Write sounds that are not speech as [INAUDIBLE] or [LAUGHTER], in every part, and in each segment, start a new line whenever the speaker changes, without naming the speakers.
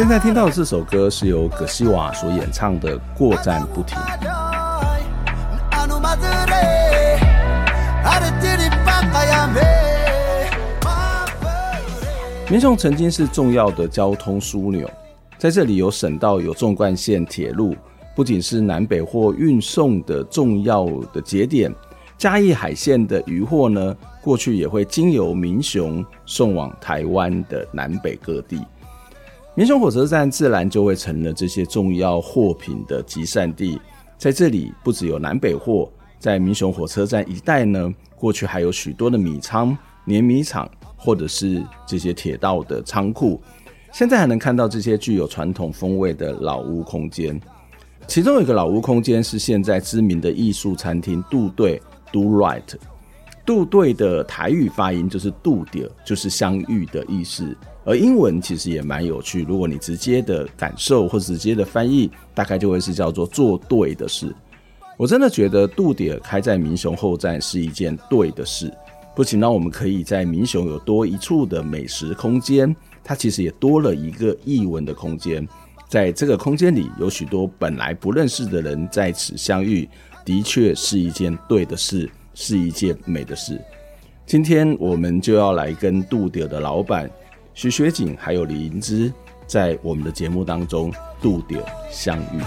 现在听到的这首歌是由葛西瓦所演唱的《过站不停》。民雄曾经是重要的交通枢纽，在这里有省道、有纵贯线铁路，不仅是南北货运送的重要的节点。嘉义海线的渔货呢，过去也会经由民雄送往台湾的南北各地。民雄火车站自然就会成了这些重要货品的集散地。在这里，不只有南北货，在民雄火车站一带呢，过去还有许多的米仓、碾米厂，或者是这些铁道的仓库。现在还能看到这些具有传统风味的老屋空间。其中有一个老屋空间是现在知名的艺术餐厅“杜对”。Do right，杜对的台语发音就是杜点，就是相遇的意思。而英文其实也蛮有趣，如果你直接的感受或直接的翻译，大概就会是叫做做对的事。我真的觉得杜点开在民雄后站是一件对的事，不仅让我们可以在民雄有多一处的美食空间，它其实也多了一个译文的空间。在这个空间里，有许多本来不认识的人在此相遇。的确是一件对的事，是一件美的事。今天我们就要来跟杜点的老板徐学锦还有李银之，在我们的节目当中度点相遇。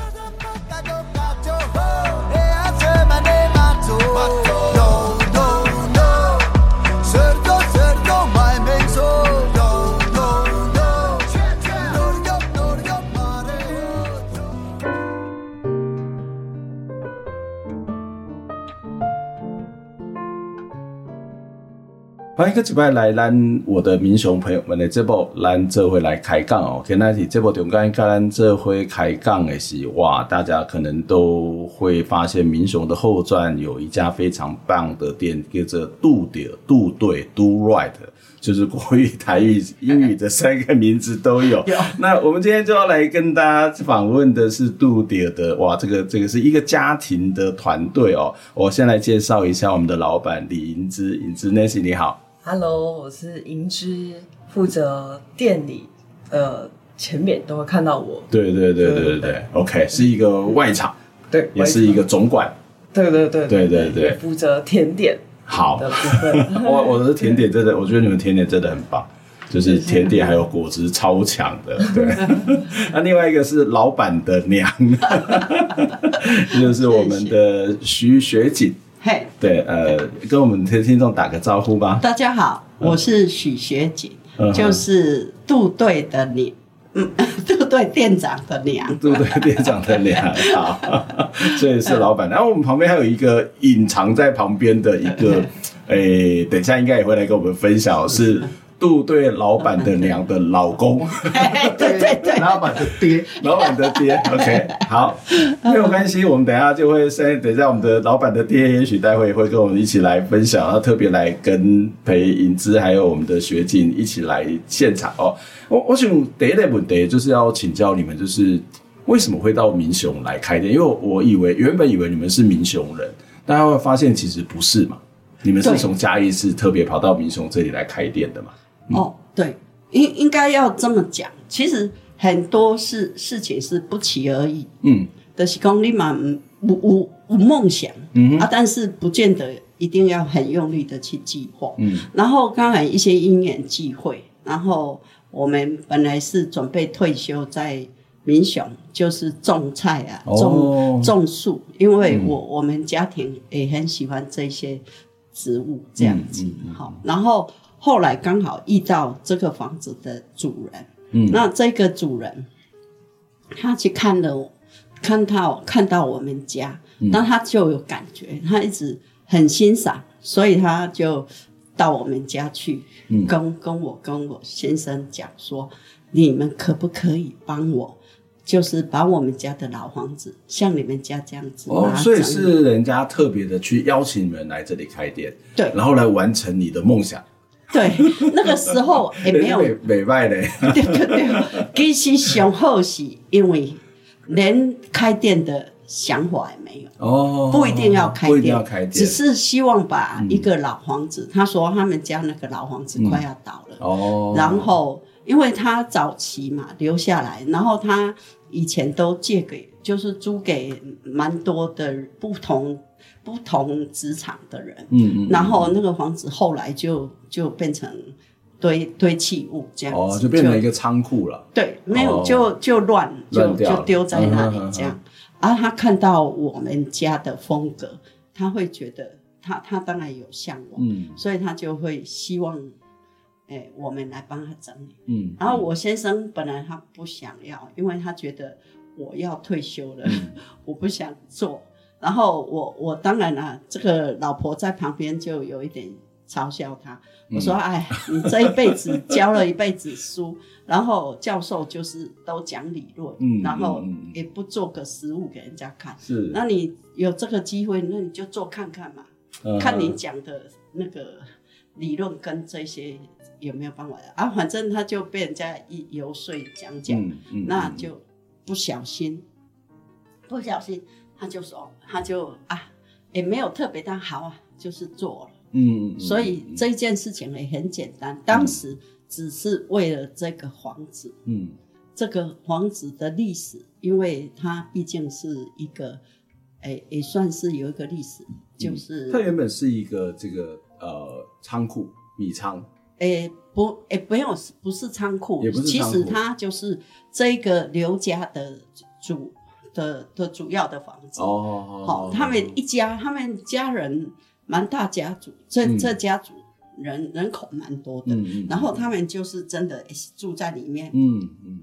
欢迎各位来咱我的民雄朋友们的这部咱这回来开讲哦，今天是这部中间跟咱这回开讲的是哇，大家可能都会发现民雄的后传有一家非常棒的店，叫做杜点杜对 Do Right，就是国语、台语、英语的三个名字都有。那我们今天就要来跟大家访问的是杜点的哇，这个这个是一个家庭的团队哦。我先来介绍一下我们的老板李银枝，银枝 Nancy 你好。
Hello，我是银枝，负责店里，呃，前面都会看到我。
对对对对对对，OK，是一个外场，
对，
也是一个总管。
对对对
对对对，
负责甜点
好
的部分。[LAUGHS]
我我的甜点真的，我觉得你们甜点真的很棒，就是甜点还有果汁超强的。对，[LAUGHS] 那另外一个是老板的娘，[LAUGHS] 就是我们的徐学锦。
嘿，
对，呃，跟我们的听众打个招呼吧。
大家好，我是许学姐，嗯、就是杜队的你，嗯，[LAUGHS] 杜队店长的娘，
杜队店长的娘，[LAUGHS] 好，[LAUGHS] 所以是老板。然后我们旁边还有一个隐藏在旁边的一个，诶，等一下应该也会来跟我们分享，是。杜对老板的娘的老公，
对对对，
老板的爹，老板的爹，OK，好，没有关系，我们等一下就会先等一下我们的老板的爹，也许待会会跟我们一起来分享，然后特别来跟裴银枝还有我们的学锦一起来现场哦。我我想第一个问题就是要请教你们，就是为什么会到民雄来开店？因为我以为原本以为你们是民雄人，大家会发现其实不是嘛，你们是从嘉义市特别跑到民雄这里来开店的嘛？
嗯、哦，对，应应该要这么讲。其实很多事事情是不期而遇，嗯，就是讲你嘛，无无无梦想，嗯啊，但是不见得一定要很用力的去计划，嗯。然后刚才一些因缘际会，然后我们本来是准备退休在民雄，就是种菜啊，种种树，因为我、嗯、我们家庭也很喜欢这些植物，这样子，嗯嗯、好，然后。后来刚好遇到这个房子的主人，嗯，那这个主人他去看了，看到看到我们家，那、嗯、他就有感觉，他一直很欣赏，所以他就到我们家去，嗯、跟跟我跟我先生讲说，你们可不可以帮我，就是把我们家的老房子像你们家这样子
哦，所以是人家特别的去邀请你们来这里开店，
对，
然后来完成你的梦想。
对，那个时候 [LAUGHS] 也没有
美卖嘞。
对对对，其实上好是因为连开店的想法也没有
哦，
不一定要开店，
要开店，
只是希望把一个老房子。他说他们家那个老房子快要倒了哦，然后因为他早期嘛留下来，然后他以前都借给，就是租给蛮多的不同。不同职场的人，嗯嗯，然后那个房子后来就就变成堆堆弃物这样子，
哦，就变成一个仓库了。
对，没有就就乱就就丢在那里这样。而他看到我们家的风格，他会觉得他他当然有向往，嗯，所以他就会希望，哎，我们来帮他整理，嗯。然后我先生本来他不想要，因为他觉得我要退休了，[LAUGHS] 我不想做。然后我我当然啦，这个老婆在旁边就有一点嘲笑他。我说：“哎，你这一辈子教了一辈子书，[LAUGHS] 然后教授就是都讲理论，然后也不做个实物给人家看。是，那你有这个机会，那你就做看看嘛，看你讲的那个理论跟这些有没有办法啊？反正他就被人家一游说讲讲，那就不小心，不小心。”他就说，他就啊，也没有特别的好啊，就是做了。嗯，所以这件事情也很简单，当时只是为了这个房子。嗯，这个房子的历史，因为它毕竟是一个，哎，也算是有一个历史，就是
它原本是一个这个呃仓库米仓。
哎，不，哎，没有，不是仓库，
也不是仓库，
其实它就是这个刘家的主。的的主要的房子。哦，好，他们一家，他们家人蛮大家族，这这家族人人口蛮多的，然后他们就是真的住在里面，嗯嗯，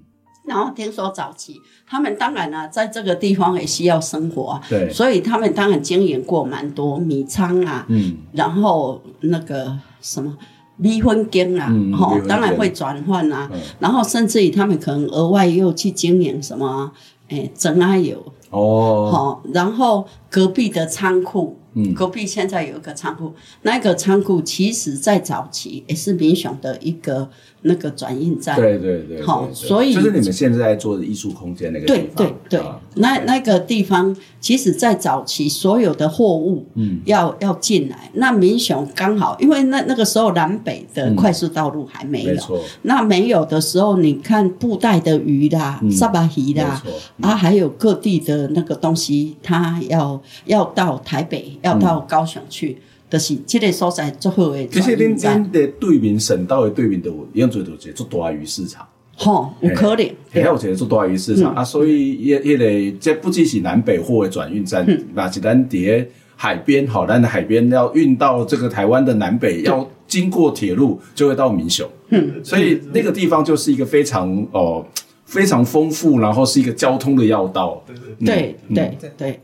然后听说早期他们当然啊，在这个地方也需要生活啊，对，所以他们当然经营过蛮多米仓啊，嗯，然后那个什么米粉羹啊，哈，当然会转换啊，然后甚至于他们可能额外又去经营什么。哎，真爱有哦，好，然后隔壁的仓库，嗯，隔壁现在有一个仓库，那个仓库其实在早期也是民雄的一个。那个转运站，
对对对，好，
所以
就是你们现在在做的艺术空间那个地方，
对对对，那那个地方，其实，在早期所有的货物，嗯，要要进来，那民雄刚好，因为那那个时候南北的快速道路还没有，没错，那没有的时候，你看布袋的鱼啦、沙巴鱼啦，啊，还有各地的那个东西，它要要到台北，要到高雄去。就是这个所在最好的。
其实恁恁的对面省道的对面都一样做做做大鱼市场。
吼，有可能。
还有一个做大鱼市场啊，所以也也得这不只是南北货的转运站，那是咱伫海边，好，咱的海边要运到这个台湾的南北，要经过铁路就会到民雄。嗯，所以那个地方就是一个非常哦非常丰富，然后是一个交通的要道。
对对对对。对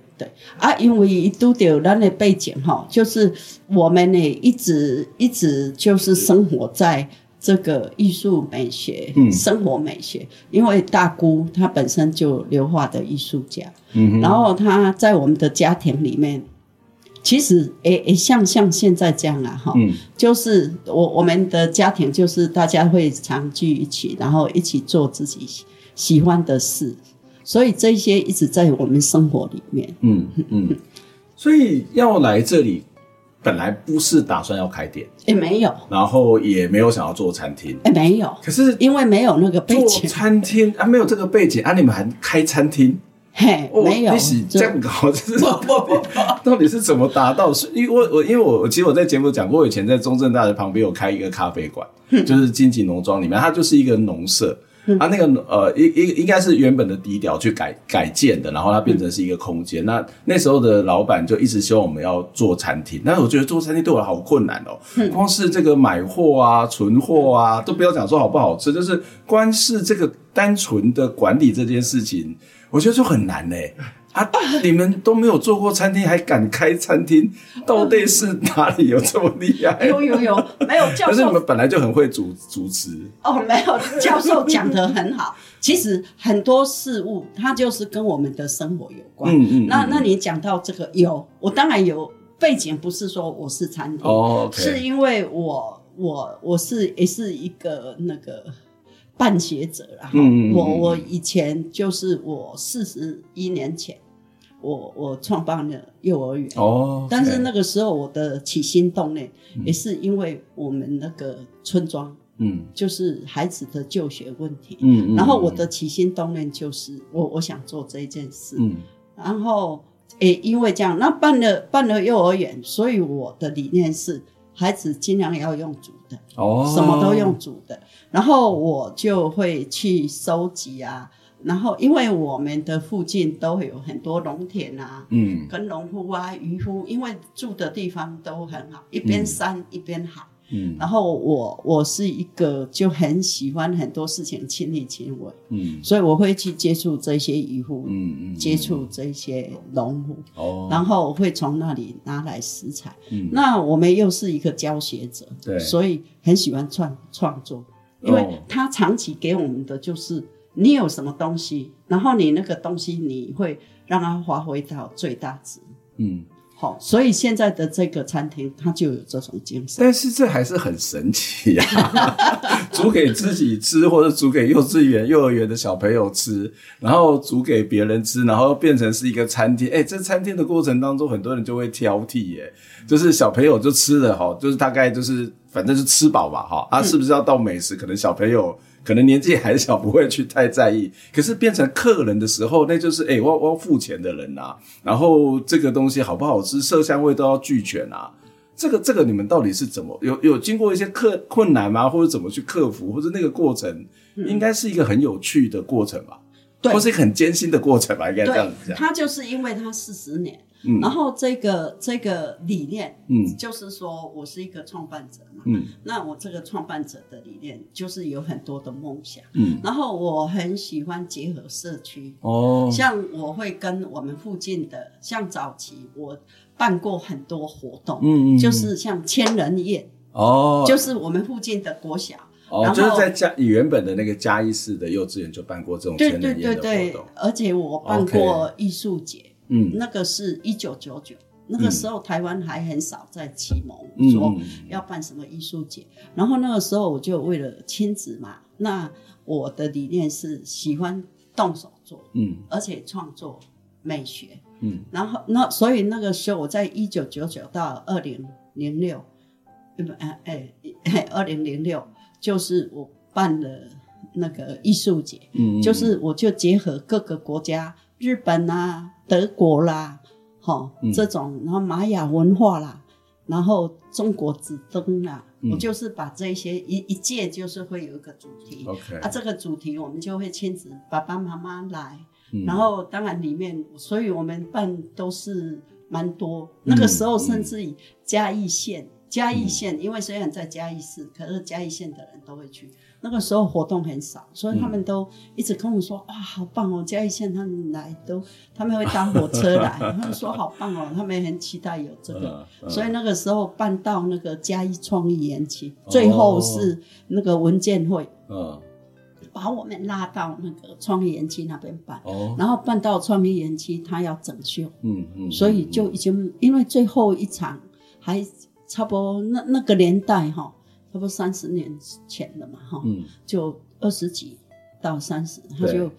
啊，因为都有咱的背景哈，就是我们呢一直一直就是生活在这个艺术美学、嗯、生活美学。因为大姑她本身就留画的艺术家，嗯，然后她在我们的家庭里面，其实也也，像像现在这样啊哈，嗯，就是我我们的家庭就是大家会常聚一起，然后一起做自己喜欢的事。所以这些一直在我们生活里面。嗯
嗯，所以要来这里，本来不是打算要开店，
也没有，
然后也没有想要做餐厅，
也没有。
可是
因为没有那个背景，
餐厅啊，没有这个背景啊，你们还开餐厅？
嘿，没有，
你是这样搞，就是到 [LAUGHS] 底到底是怎么达到？是因为我我因为我其实我在节目讲过，我以前在中正大学旁边有开一个咖啡馆，就是金井农庄里面，它就是一个农舍。嗯、啊，那个呃，应应应该是原本的低调去改改建的，然后它变成是一个空间。嗯、那那时候的老板就一直希望我们要做餐厅，但是我觉得做餐厅对我好困难哦。嗯、光是这个买货啊、存货啊，都不要讲说好不好吃，就是光是这个单纯的管理这件事情，我觉得就很难嘞。啊！你们都没有做过餐厅，还敢开餐厅，[LAUGHS] 到底是哪里有这么厉害？
有有有，没有 [LAUGHS] 教授。可
是你们本来就很会主主持
哦，没有 [LAUGHS] 教授讲得很好。其实很多事物它就是跟我们的生活有关。嗯嗯。那那你讲到这个有，我当然有背景，不是说我是餐厅哦，okay、是因为我我我是也是一个那个办学者啦。嗯嗯。我我以前就是我四十一年前。我我创办了幼儿园。哦，但是那个时候我的起心动念也是因为我们那个村庄，嗯，就是孩子的就学问题，嗯，然后我的起心动念就是我我想做这件事，嗯，然后诶因为这样，那办了办了幼儿园，所以我的理念是孩子尽量要用煮的哦，什么都用煮的，然后我就会去收集啊。然后，因为我们的附近都会有很多农田啊，嗯，跟农夫啊、渔夫，因为住的地方都很好，一边山、嗯、一边海，嗯。然后我我是一个就很喜欢很多事情亲力亲为，嗯，所以我会去接触这些渔夫，嗯嗯，接触这些农夫，哦，然后我会从那里拿来食材，嗯。那我们又是一个教学者，对，所以很喜欢创创作，因为他长期给我们的就是。你有什么东西，然后你那个东西你会让它发挥到最大值。嗯，好、哦，所以现在的这个餐厅它就有这种精神。
但是这还是很神奇呀、啊，[LAUGHS] 煮给自己吃，或者煮给幼稚园、幼儿园的小朋友吃，然后煮给别人吃，然后变成是一个餐厅。哎，这餐厅的过程当中，很多人就会挑剔，耶，就是小朋友就吃了哈，就是大概就是反正是吃饱吧，哈，啊，是不是要到美食？可能小朋友。可能年纪还小，不会去太在意。可是变成客人的时候，那就是哎、欸，我我要付钱的人呐、啊。然后这个东西好不好吃，色香味都要俱全啊。这个这个，你们到底是怎么有有经过一些克困难吗？或者怎么去克服？或者那个过程，应该是一个很有趣的过程吧？对，或是一个很艰辛的过程吧？应该这样子讲。
他就是因为他四十年。嗯、然后这个这个理念，嗯，就是说我是一个创办者嘛，嗯，那我这个创办者的理念就是有很多的梦想，嗯，然后我很喜欢结合社区，哦，像我会跟我们附近的，像早期我办过很多活动，嗯嗯，就是像千人宴，哦，就是我们附近的国小，
哦，然后就是在嘉原本的那个嘉义市的幼稚园就办过这种千人宴的活动，对对对对，
而且我办过艺术节。嗯，那个是一九九九，那个时候台湾还很少在启蒙，嗯、说要办什么艺术节。嗯、然后那个时候我就为了亲子嘛，那我的理念是喜欢动手做，嗯，而且创作美学，嗯。然后那所以那个时候我在一九九九到二零零六，哎哎，二零零六就是我办了那个艺术节，嗯，就是我就结合各个国家，日本啊。德国啦，齁，这种，然后玛雅文化啦，然后中国紫灯啦，嗯、我就是把这些一一届就是会有一个主题，Okay. 啊，这个主题我们就会亲子爸爸妈妈来，嗯、然后当然里面，所以我们办都是蛮多，嗯、那个时候甚至于嘉义县，嘉义县，因为虽然在嘉义市，可是嘉义县的人都会去。那个时候活动很少，所以他们都一直跟我说：“哇、嗯，好棒哦！嘉义县他们来都，他们会搭火车来，[LAUGHS] 他们说好棒哦，他们也很期待有这个。所以那个时候办到那个嘉义创意园区，哦、最后是那个文件会，嗯，把我们拉到那个创意园区那边办，哦、然后办到创意园区，他要整修，嗯嗯，嗯。所以就已经因为最后一场还差不多那那个年代哈。”差不多三十年前了嘛，哈，嗯，就二十几到三十，他就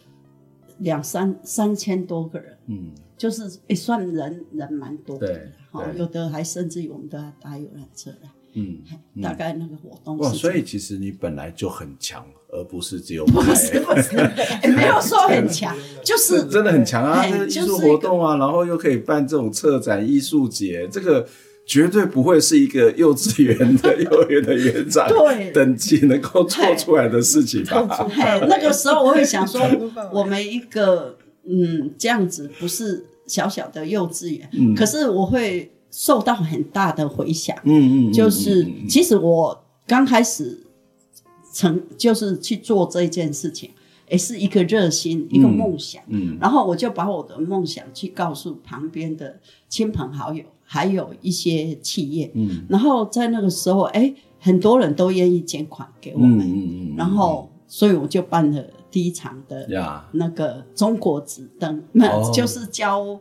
两三三千多个人，嗯，就是也算人人蛮多的，哈，有的还甚至于我们都要搭游览车来，嗯，大概那个活动。哇，
所以其实你本来就很强，而不是只有不是
不是，[LAUGHS] 没有说很强，[LAUGHS] 就是
真的很强啊，艺术活动啊，然后又可以办这种策展艺术节，这个。绝对不会是一个幼稚园的幼儿园的园长对。等级能够做出来的事情吧？
那个时候我会想说，[LAUGHS] 我们一个嗯这样子不是小小的幼稚园，嗯、可是我会受到很大的回响。嗯嗯，嗯，就是其实我刚开始成就是去做这一件事情。也是一个热心，一个梦想，嗯，嗯，然后我就把我的梦想去告诉旁边的亲朋好友，还有一些企业，嗯，然后在那个时候，哎，很多人都愿意捐款给我们，嗯嗯，嗯，然后所以我就办了第一场的那个中国纸灯，那、哦、[LAUGHS] 就是教。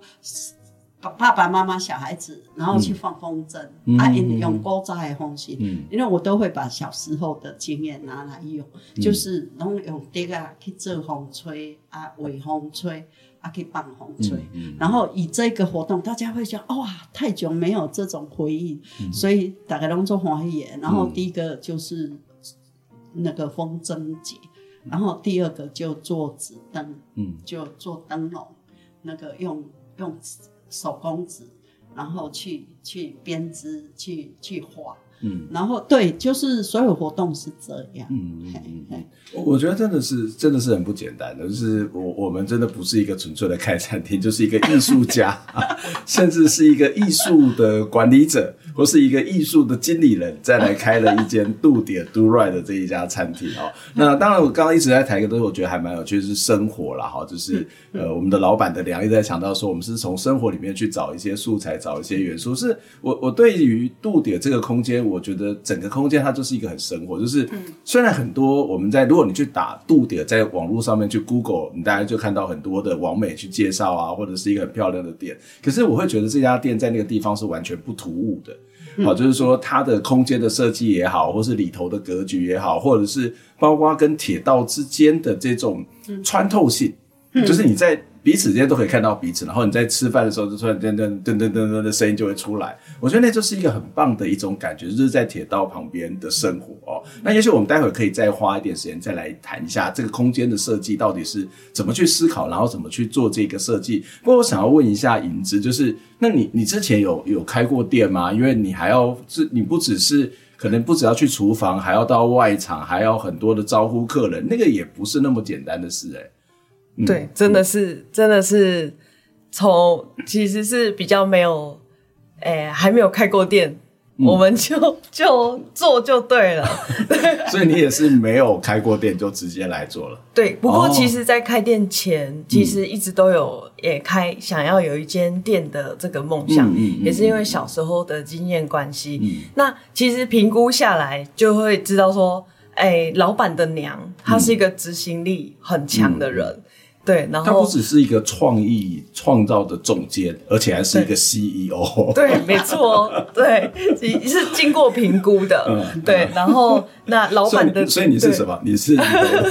爸爸妈妈、小孩子，然后去放风筝，嗯、啊，用用古早的方式，嗯，因为我都会把小时候的经验拿来用，嗯、就是拢用这个去做风吹啊，微风吹啊去放风吹，嗯嗯、然后以这个活动，大家会想，哇，太久没有这种回忆，嗯、所以大概拢做欢喜。然后第一个就是那个风筝节，嗯、然后第二个就做纸灯，嗯，就做灯笼，那个用用。手工纸，然后去去编织，去去画，嗯，然后对，就是所有活动是这样，嗯嗯嗯，嗯。
我觉得真的是真的是很不简单的，就是我我们真的不是一个纯粹的开餐厅，就是一个艺术家，[LAUGHS] 甚至是一个艺术的管理者。或是一个艺术的经理人，再来开了一间度点 Do Right 的这一家餐厅哦。那当然，我刚刚一直在谈一个东西，我觉得还蛮有趣，就是生活啦哈。就是呃，我们的老板的良一直在强调说，我们是从生活里面去找一些素材，找一些元素。是我我对于度点这个空间，我觉得整个空间它就是一个很生活。就是虽然很多我们在如果你去打度点在网络上面去 Google，你大家就看到很多的网美去介绍啊，或者是一个很漂亮的店。可是我会觉得这家店在那个地方是完全不突兀的。好，就是说它的空间的设计也好，或是里头的格局也好，或者是包括跟铁道之间的这种穿透性，嗯、就是你在。彼此之间都可以看到彼此，然后你在吃饭的时候，就突然噔噔噔噔噔噔的声音就会出来。我觉得那就是一个很棒的一种感觉，就是在铁道旁边的生活哦。那也许我们待会可以再花一点时间再来谈一下这个空间的设计到底是怎么去思考，然后怎么去做这个设计。不过我想要问一下颖芝，就是那你你之前有有开过店吗？因为你还要是你不只是可能不只要去厨房，还要到外场，还要很多的招呼客人，那个也不是那么简单的事诶、
对，真的是，嗯、真的是，从其实是比较没有，哎、欸，还没有开过店，嗯、我们就 [LAUGHS] 就做就对了。对 [LAUGHS]
所以你也是没有开过店就直接来做了。[LAUGHS]
对，不过其实，在开店前，哦、其实一直都有也开想要有一间店的这个梦想，嗯也是因为小时候的经验关系。嗯、那其实评估下来，就会知道说，哎、欸，老板的娘，她是一个执行力很强的人。对，然后他
不只是一个创意创造的总监，而且还是一个 CEO。
对，对，没错，对，是经过评估的。嗯，对。然后那老板的
所，所以你是什么？你是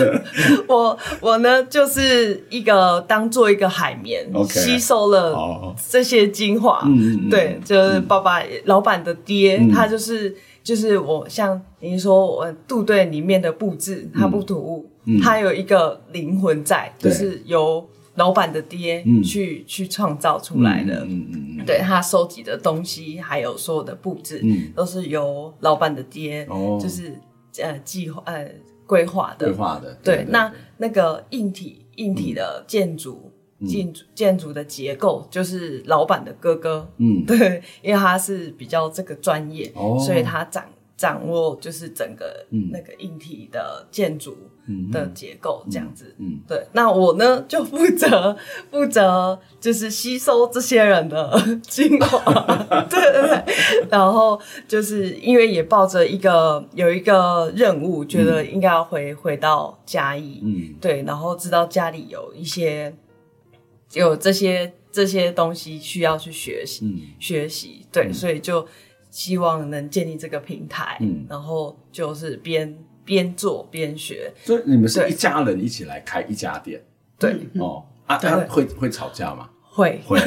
[LAUGHS]
我，我呢，就是一个当做一个海绵，Okay. 吸收了这些精华。嗯，对，就是爸爸、嗯、老板的爹，嗯、他就是就是我，像您说我杜队里面的布置，他不突兀。他有一个灵魂在，嗯、就是由老板的爹去、嗯、去创造出来的。嗯嗯嗯、对，他收集的东西，还有所有的布置，嗯、都是由老板的爹，哦、就是呃计划呃规划的。规划的。对，对对对，那那个硬体硬体的建筑、嗯、建筑建筑的结构，就是老板的哥哥。嗯，对，因为他是比较这个专业，哦、所以他掌掌握就是整个那个硬体的建筑。的结构这样子，嗯，嗯。对，那我呢就负责负责就是吸收这些人的 [LAUGHS] 精华，对对对，然后就是因为也抱着一个有一个任务，觉得应该要回回到嘉义，嗯，对，然后知道家里有一些有这些这些东西需要去学习，嗯，学习，对，嗯，所以就希望能建立这个平台，嗯，然后就是边。边做边学，
所以你们是一家人一起来开一家店，
对。
哦。啊，他会会吵架吗？
会。
会。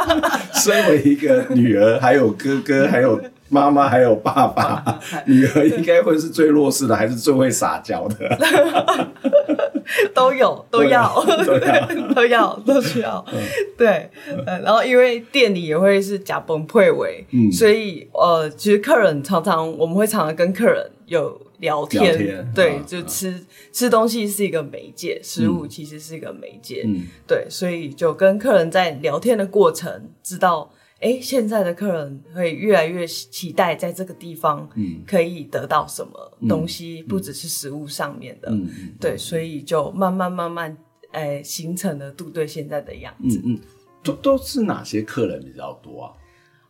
[LAUGHS] 身为一个女儿，还有哥哥，还有妈妈，还有爸爸，[LAUGHS] 女儿应该会是最弱势的，还是最会撒娇的？[LAUGHS]
都有，都要，都要，都需要。对，然后因为店里也会是假崩配尾，嗯，所以呃，其实客人常常我们会常常跟客人有聊天，对，就吃吃东西是一个媒介，食物其实是一个媒介，嗯，对，所以就跟客人在聊天的过程，知道。哎，现在的客人会越来越期待在这个地方，可以得到什么东西，嗯、不只是食物上面的，嗯、对，所以就慢慢慢慢，哎，形成了杜队现在的样子。
嗯，嗯都都是哪些客人比较多啊？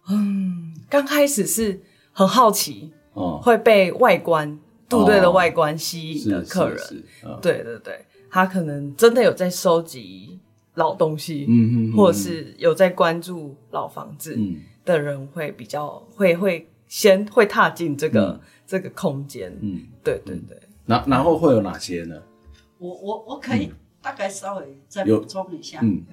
嗯，刚开始是很好奇，哦，会被外观杜队的外观吸引的客人，哦、对对对，他可能真的有在收集。老东西，嗯嗯，或者是有在关注老房子的人，会比较会会先会踏进这个这个空间，嗯，对对对。
然然后会有哪些呢？
我我我可以大概稍微再补充一下，嗯，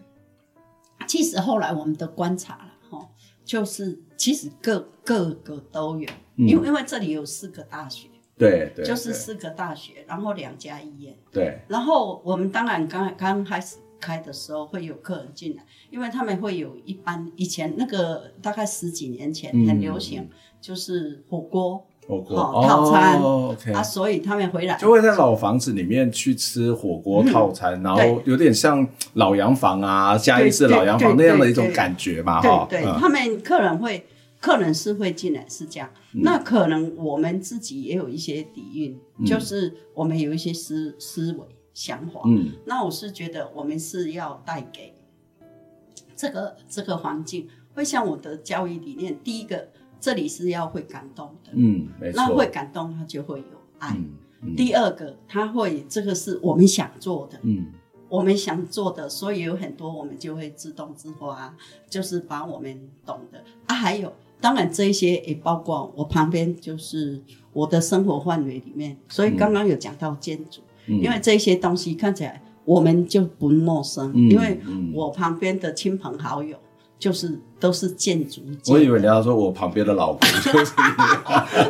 其实后来我们的观察了哈，就是其实各各个都有，因为因为这里有四个大学，
对对，
就是四个大学，然后两家医院，
对，
然后我们当然刚刚开始。开的时候会有客人进来，因为他们会有一般以前那个大概十几年前很流行，就是火锅
火锅。
套餐。啊，所以他们回来。
就会在老房子里面去吃火锅套餐，然后有点像老洋房啊，嘉义市老洋房那样的一种感觉嘛，哈。
对，他们客人会客人是会进来是这样，那可能我们自己也有一些底蕴，就是我们有一些思思维。想法，嗯，那我是觉得我们是要带给这个这个环境，会像我的教育理念，第一个这里是要会感动的，
嗯，没错，
那会感动，他就会有爱。嗯嗯、第二个，他会这个是我们想做的，嗯，我们想做的，所以有很多我们就会自动自发，就是把我们懂的。啊，还有当然这一些也包括我旁边就是我的生活范围里面，所以刚刚有讲到建筑。嗯。因为这些东西看起来我们就不陌生，嗯、因为我旁边的亲朋好友就是都是建筑。
我以为你要说我旁边的老公，就 [LAUGHS] 是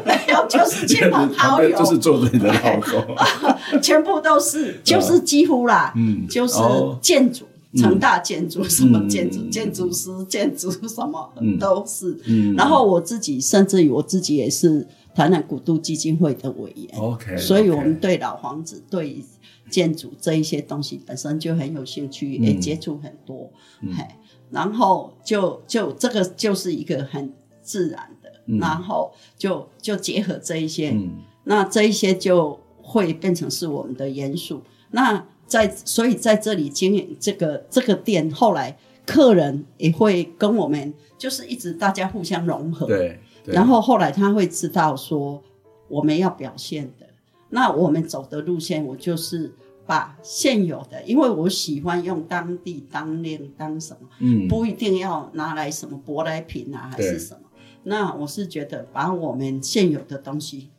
没有，就是亲朋好友，
就是坐着你的老公，[LAUGHS]
全部都是，就是几乎啦，嗯，就是建筑，成大建筑，什么建筑，建筑师，建筑什么都是。然后我自己，甚至于我自己也是。台南古都基金会的委员，OK，所以我们对老房子、对建筑这一些东西本身就很有兴趣，也接触很多，嘿，然后就就这个就是一个很自然的，然后就就结合这一些，那这一些就会变成是我们的元素。那在所以在这里经营这个这个店，后来客人也会跟我们就是一直大家互相融合，
对。
然后后来他会知道说我们要表现的，那我们走的路线，我就是把现有的，因为我喜欢用当地当令当什么，嗯，不一定要拿来什么舶来品啊，还是什么。那我是觉得把我们现有的东西，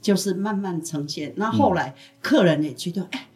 就是慢慢呈现。那后来客人也觉得，哎，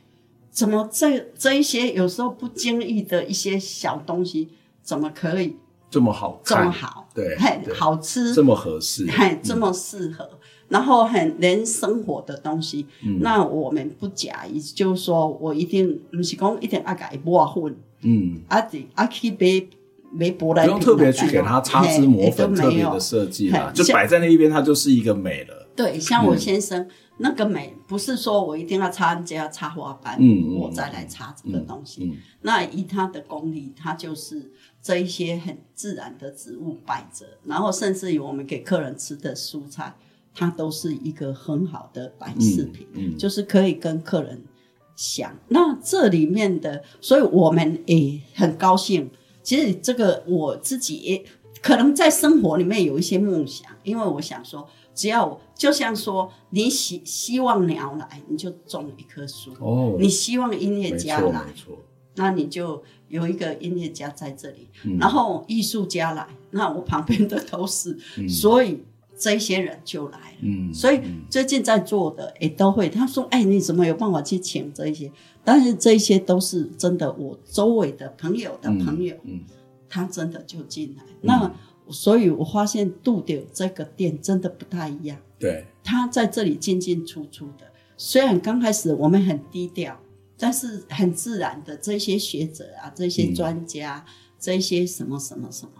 怎么这这一些有时候不经意的一些小东西，怎么可以？
这么好看，
这么好，
对，
很好吃，
这么合适，
嘿，这么适合，然后很连生活的东西，那我们不假意，就是说我一定不是讲一定要改抹粉，嗯，啊对，啊去买买舶来，
不用特别去给它擦脂抹粉，特别的设计啦，就摆在那一边，它就是一个美了。
对，像我先生那个美，不是说我一定要插家插花瓣，嗯，我再来插这个东西，那以他的功力，他就是。这一些很自然的植物摆着，然后甚至于我们给客人吃的蔬菜，它都是一个很好的摆饰品，就是可以跟客人想。那这里面的，所以我们也很高兴。其实这个我自己也可能在生活里面有一些梦想，因为我想说，只要就像说你希希望鸟来，你就种一棵树；哦，你希望音乐家来，那你就。有一个音乐家在这里，嗯、然后艺术家来，那我旁边的都是，嗯、所以这些人就来了。嗯，所以最近在做的也都会，他说：“哎，你怎么有办法去请这一些？”但是这些都是真的，我周围的朋友的朋友，嗯，嗯。他真的就进来。嗯、那所以我发现杜柳这个店真的不太一样。
对，
他在这里进进出出的，虽然刚开始我们很低调。但是很自然的，这些学者啊，这些专家，嗯、这些什么什么什么，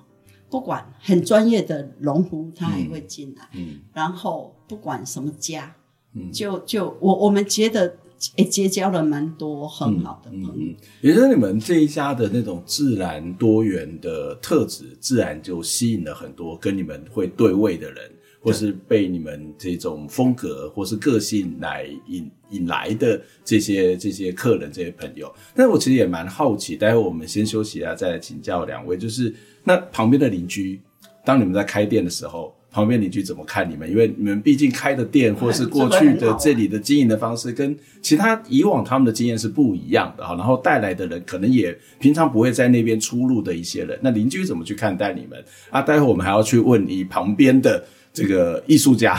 不管很专业的农夫，他还会进来。嗯，然后不管什么家，嗯，就就我我们觉得诶结交了蛮多很好的朋友。嗯嗯嗯、
也就是你们这一家的那种自然多元的特质，自然就吸引了很多跟你们会对位的人。或是被你们这种风格或是个性来引引来的这些这些客人这些朋友，但是我其实也蛮好奇，待会我们先休息一下，再来请教两位，就是那旁边的邻居，当你们在开店的时候，旁边邻居怎么看你们？因为你们毕竟开的店或是过去的这里的经营的方式，跟其他以往他们的经验是不一样的哈。然后带来的人可能也平常不会在那边出入的一些人，那邻居怎么去看待你们？啊，待会我们还要去问你旁边的。这个艺术家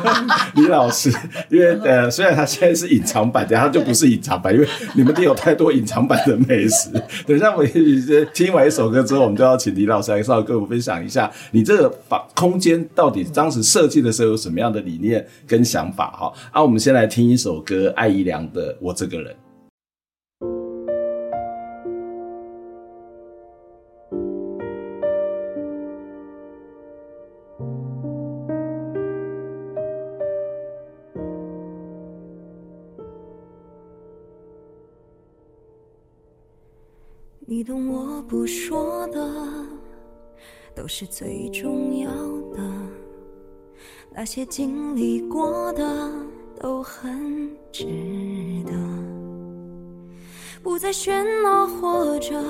[LAUGHS] 李老师，因为呃，虽然他现在是隐藏版，等下他就不是隐藏版，因为 [LAUGHS] 你们店有太多隐藏版的美食。等一下我们听完一首歌之后，我们就要请李老师来稍微跟我们分享一下，你这个房空间到底当时设计的时候有什么样的理念跟想法哈？啊，我们先来听一首歌，艾怡良的《我这个人》。
说的，都是最重要的。那些经历过的都很值得。不再喧闹，或者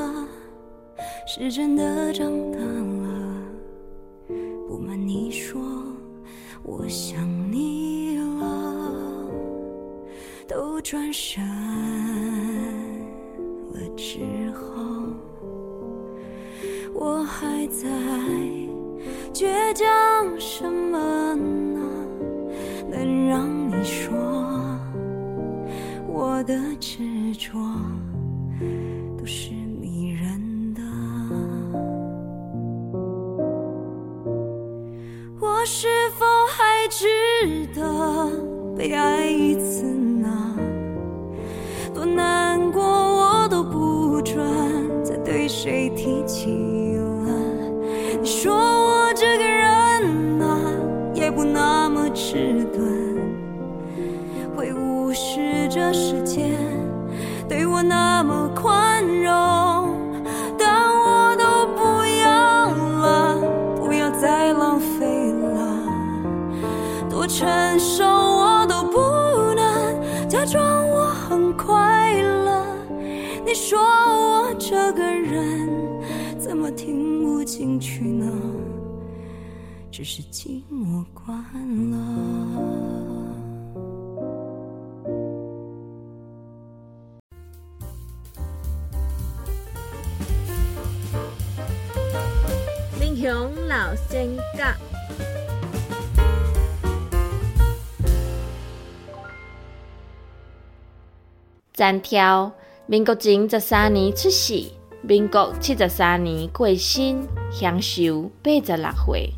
是真的长大了。不瞒你说，我想你了，都转身了。之后，我还在倔强什么呢？能让你说我的执着都是迷人的？我是否还值得被爱一次呢？多难过。我都不准再对谁提起？说我这个人啊，也不那么迟钝，会无视这世界对我那么宽容，单挑。民国前十三年出世，民国七十三年过身，享寿八十六岁。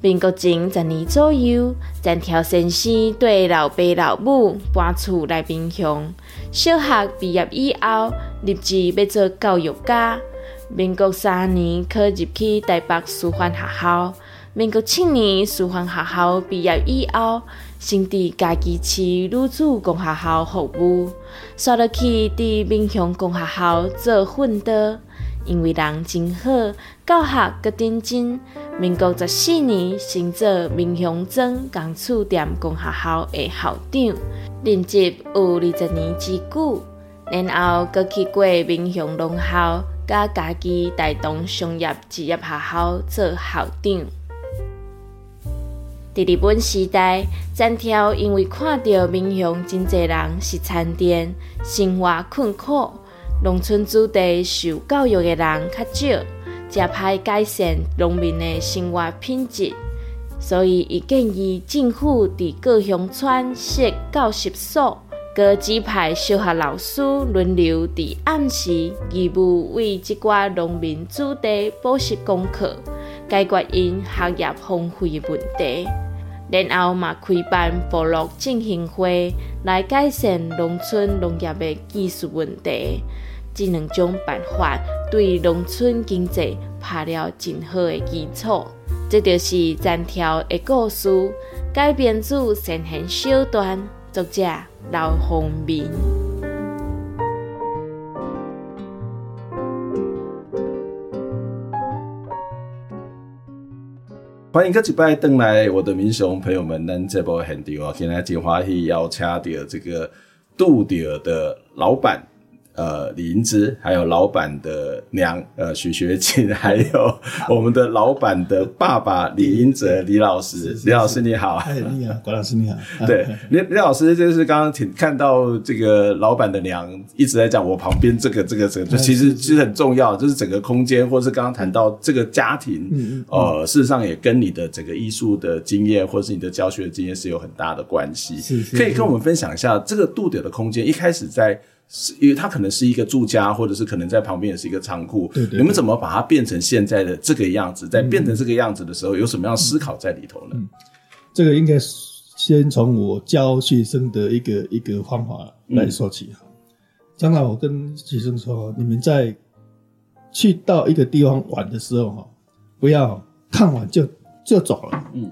民国前十年左右，单挑先生对老爸老母搬厝来民雄。小学毕业以后，立志要做教育家。民国三年考入去台北师范学校。民国七年师范学校毕业以后，先伫家己市女子公学校服务，刷落去伫民雄公学校做训导。因为人真好，教学阁认真。民国十四年升做民雄庄工厂店公学校的校长，任职有二十年之久。然后阁去过民雄农校，甲家己台东商业职业学校做校长。在日本时代，单挑因为看到民雄真侪人是田地，生活困苦，农村子弟受教育的人较少，诚歹改善农民的生活品质，所以伊建议政府伫各乡村设教习所，各支派小学老师轮流伫暗时义务为这寡农民子弟补习功课。解决因学业荒废问题，然后嘛开办部落进行会，来改善农村农业的技术问题。这两种办法对农村经济打了真好的基础。这就是残条的故事，改编自神仙小段，作者刘洪明。
欢迎各位拜登来，我的民雄朋友们，咱这波很屌啊！现在金华戏邀请到这个杜德的老板。呃，李银枝，还有老板的娘，呃，许学静，还有我们的老板的爸爸李英哲，李老师，李老师你好，
哎，你好，管老师你好，[LAUGHS]
对，李李老师就是刚刚听看到这个老板的娘一直在讲我旁边这个这个这个，就其实其实很重要，就是整个空间，或是刚刚谈到这个家庭，嗯呃，事实上也跟你的整个艺术的经验，或是你的教学的经验是有很大的关系，是，可以跟我们分享一下这个度点的空间一开始在。是因为它可能是一个住家，或者是可能在旁边也是一个仓库。对，对对。你们怎么把它变成现在的这个样子？在变成这个样子的时候，有什么样思考在里头呢？
嗯，这个应该先从我教学生的一个一个方法来说起哈。常常我跟学生说，你们在去到一个地方玩的时候哈，不要看完就就走了。嗯。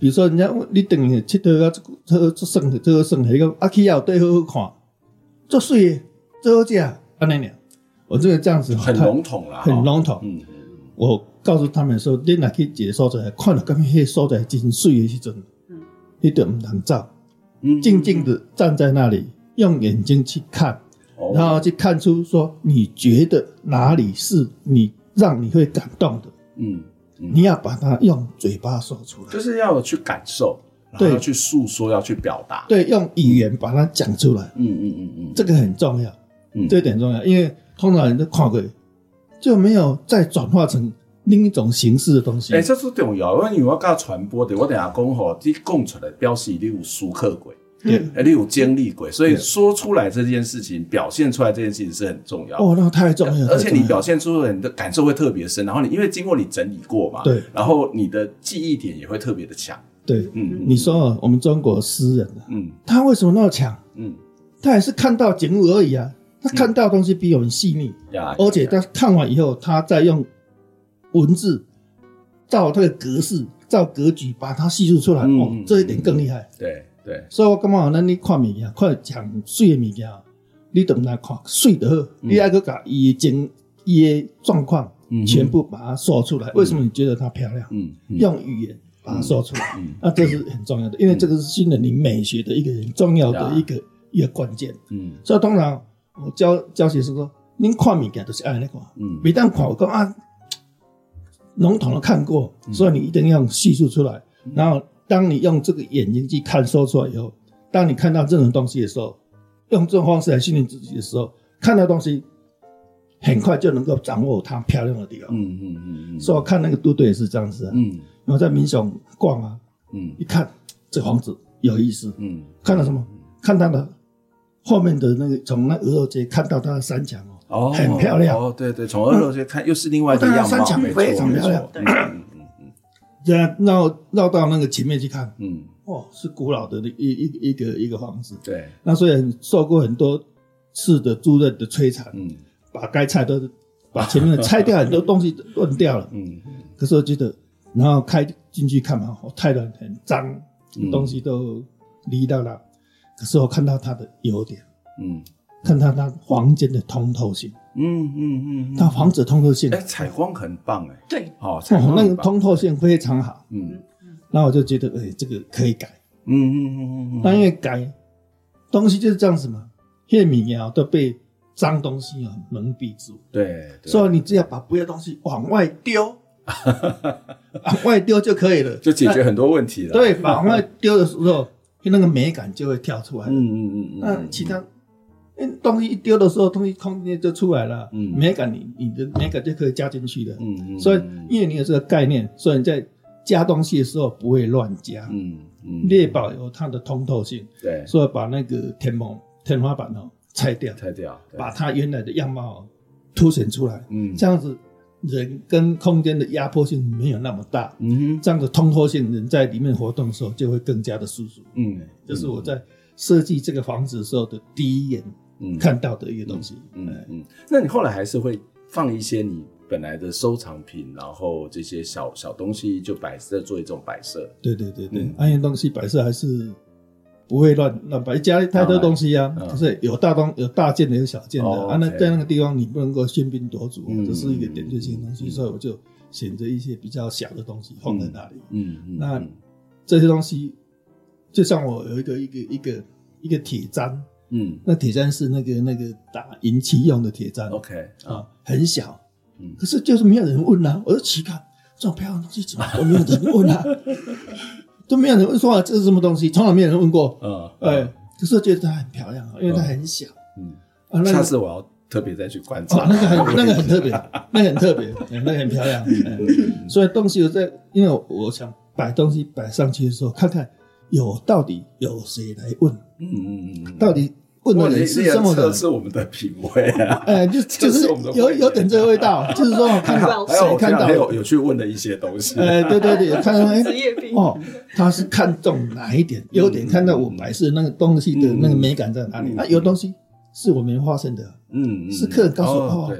比如说，人家你等于去到啊，这个这剩这个剩一个阿去要对好好看。做事业，做家啊，那年，我这个这样子
很笼统了，
很笼统。嗯，我告诉他们说，你哪去解说出来，看了刚刚那说的真水的时阵，嗯，你都唔能照，静静的站在那里，用眼睛去看，然后去看出说，你觉得哪里是你让你会感动的，嗯，你要把它用嘴巴说出来，
就是要去感受。对，要去诉说，要去表达，
对，用语言把它讲出来。嗯嗯嗯嗯，这个很重要，嗯，这一点很重要，因为通常人都看过，就没有再转化成另一种形式的东西。
哎、欸，这是重要，因为我要搞传播的，我等下讲吼，你讲出来表示你有熟客鬼，对，你有经历鬼，所以说出来这件事情，表现出来这件事情是很重要。
哦，那太重要了，
而且你表现出来你的感受会特别深，然后你因为经过你整理过嘛，对，然后你的记忆点也会特别的强。
对，嗯，你说啊，我们中国诗人嗯，他为什么那么强？嗯，他也是看到景物而已啊，他看到的东西比我们细腻，而且他看完以后，他再用文字照他的格式、照格局把它叙述出来，哦，这一点更厉害。
对对，
所以我干嘛？那你看物件，看讲水的物件，你都不来看水的好，你还去把伊的景、伊的状况全部把它说出来。为什么你觉得它漂亮？嗯，用语言。把它说出来，嗯，那这是很重要的，因为这个是新人林美学的一个很重要的一个一个关键，嗯，所以通常我教教学生说，您看物件都是爱那个，嗯，每当看我讲啊，笼统的看过，所以你一定要叙述出来，然后当你用这个眼睛去看说出来以后，当你看到这种东西的时候，用这种方式来训练自己的时候，看到东西很快就能够掌握它漂亮的地方，嗯嗯嗯，所以我看那个杜德也是这样子，嗯。然后在民雄逛啊，嗯，一看这房子有意思，嗯，看到什么？看到了后面的那个从那鹅肉街看到它的山墙哦，很漂亮。
哦，对对，从鹅肉街看又是另外一个样貌，
山墙非常漂亮，对，嗯嗯嗯，然后绕绕到那个前面去看，嗯，哦，是古老的一一一个一个房子，对，那所以受过很多次的租赁的摧残，嗯，把该拆都把前面的拆掉，很多东西都断掉了，嗯，可是我觉得。然后开进去看嘛，太乱很脏，东西都离到了。嗯、可是我看到它的优点，嗯，看到它房间的通透性，嗯嗯嗯，它房子通透性，哎，
采光很棒哎，
对，
哦，
哦，那个通透性非常好，嗯。嗯，那我就觉得，哎，这个可以改，嗯嗯嗯嗯嗯，那因为改东西就是这样子嘛，因为米啊都被脏东西啊蒙蔽住，
对，对，
所以你只要把不要东西往外丢。[LAUGHS] 往外丢就可以了，
就解决很多问题了。
对，往外丢的时候，那个美感就会跳出来。嗯嗯嗯嗯。那其他，东西一丢的时候，东西空间就出来了。嗯，美感你你的美感就可以加进去的。嗯嗯。所以，因为你有这个概念，所以你在加东西的时候不会乱加。嗯嗯。劣保有它的通透性。对。所以把那个天幕天花板哦拆掉，
拆掉，
把它原来的样貌凸显出来。嗯，这样子。人跟空间的压迫性没有那么大，嗯哼，这样的通透性，人在里面活动的时候就会更加的舒服。嗯，这是我在设计这个房子的时候的第一眼看到的一个东西。
嗯嗯，嗯，那你后来还是会放一些你本来的收藏品，然后这些小小东西就摆设，做一种摆设。
对对对对，那些东西摆设还是。不会乱乱摆，家里太多东西啊，就、嗯、是有大东有大件的，有小件的、哦、啊。那在那个地方，你不能够喧宾夺主，这、嗯、是一个点缀性的东西，嗯、所以我就选择一些比较小的东西放在那里。嗯嗯，那这些东西，就像我有一个一个一个一个铁簪，嗯，那铁簪是那个那个打银器用的铁簪。OK 啊，很小，嗯，可是就是没有人问啊。我就奇怪，这种漂亮的东西怎么都没有人问啊？都没有人问说啊，这是什么东西？从来没有人问过。嗯，哎，可是我觉得它很漂亮，因为它很小。嗯，啊，下
次我要特别再去观察。
那个很，[LAUGHS] 那个很特别，那个很特别，[LAUGHS] 那个很漂亮。所以东西我在，因为我想摆东西摆上去的时候，看看有到底有谁来问。嗯嗯嗯，到底。问的人是这么的？
是我们的品味啊！[LAUGHS]
哎，就 [LAUGHS] 就是有有点这个味道，[LAUGHS] 就是说看到谁看到
有有去问的一些东西。
哎，对对对，看到哎哦，他是看中哪一点优点？看到我们还是那个东西的那个美感在哪里？啊，有东西是我没发现的，嗯，是客人告诉我哦。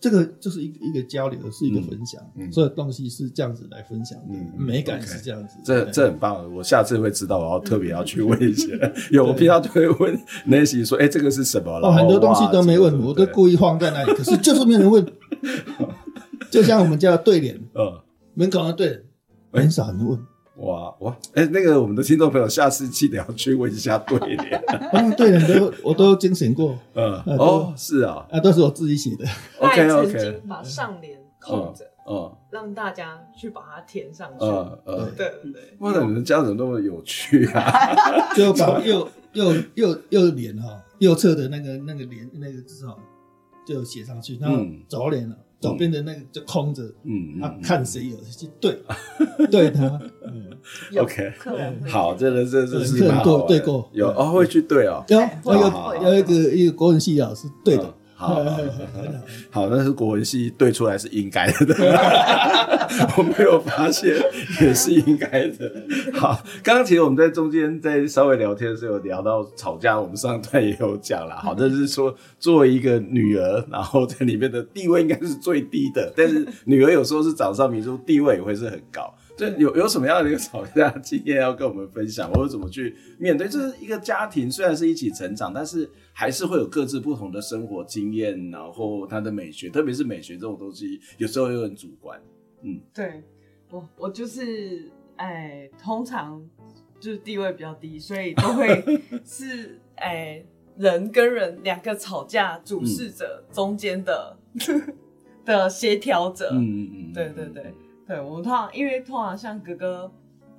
这个就是一个一个交流，是一个分享，所有东西是这样子来分享的，美感是这样子。
这这很棒，我下次会知道，我要特别要去问一些。[LAUGHS] 有我平常就会问 Nancy 说：“哎，这个是什么？”
哦，很多东西都没问，我都故意放在那里，[LAUGHS] 可是就是没人问。[LAUGHS] 就像我们家的对联，嗯，门口的对联，很少人问。
哇哇，哎，那个我们的听众朋友，下次记得要去问一下对联。
嗯，[LAUGHS] 对联都我都精选过。嗯，
哦，是啊，
啊，都是我自己写的。[LAUGHS]
OK OK。曾经把上联空着，嗯，让大家去把它填上去。嗯嗯，对对。
哇，你们家怎么那么有趣啊？[LAUGHS]
就把右右右右联哈，右侧的那个那个联那个字哈，就写上去，然后左联了。左边的那个就空着，嗯，啊看谁有去对，[LAUGHS] 对他，嗯
，OK，好，这个这这是蛮好，
对过，
有哦，会去对哦，
有，有有一个一个国文系老师对的。好，
好，那是国文系对出来是应该的，[LAUGHS] 我没有发现也是应该的。好，刚刚其实我们在中间在稍微聊天的时候有聊到吵架，我们上段也有讲了。好，就是说作为一个女儿，然后在里面的地位应该是最低的，但是女儿有时候是掌上明珠，地位也会是很高。这有有什么样的一个吵架经验要跟我们分享，或者怎么去面对？这是一个家庭，虽然是一起成长，但是还是会有各自不同的生活经验，然后他的美学，特别是美学这种东西，有时候又很主观。嗯，
对，我我就是哎，通常就是地位比较低，所以都会 [LAUGHS] 是哎人跟人两个吵架主事者中间的、嗯、的协调者。嗯嗯嗯，对对对。对，我们通常因为通常像哥哥，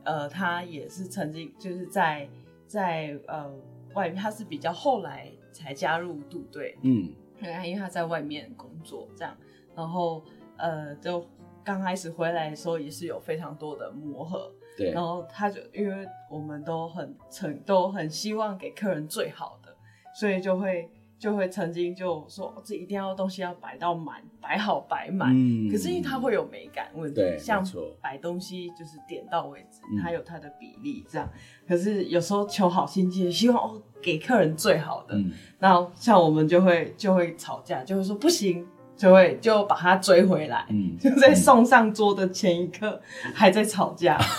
呃，他也是曾经就是在在呃外面，他是比较后来才加入部队，嗯，因为他在外面工作这样，然后呃，就刚开始回来的时候也是有非常多的磨合，对，然后他就因为我们都很成都很希望给客人最好的，所以就会。就会曾经就说，这一定要东西要摆到满，摆好摆满。嗯，可是因为它会有美感问题，像摆东西就是点到为止，嗯、它有它的比例这样。可是有时候求好心切，希望哦给客人最好的，嗯、然后像我们就会就会吵架，就会说不行，就会就把他追回来。嗯，就在送上桌的前一刻还在吵架。[LAUGHS]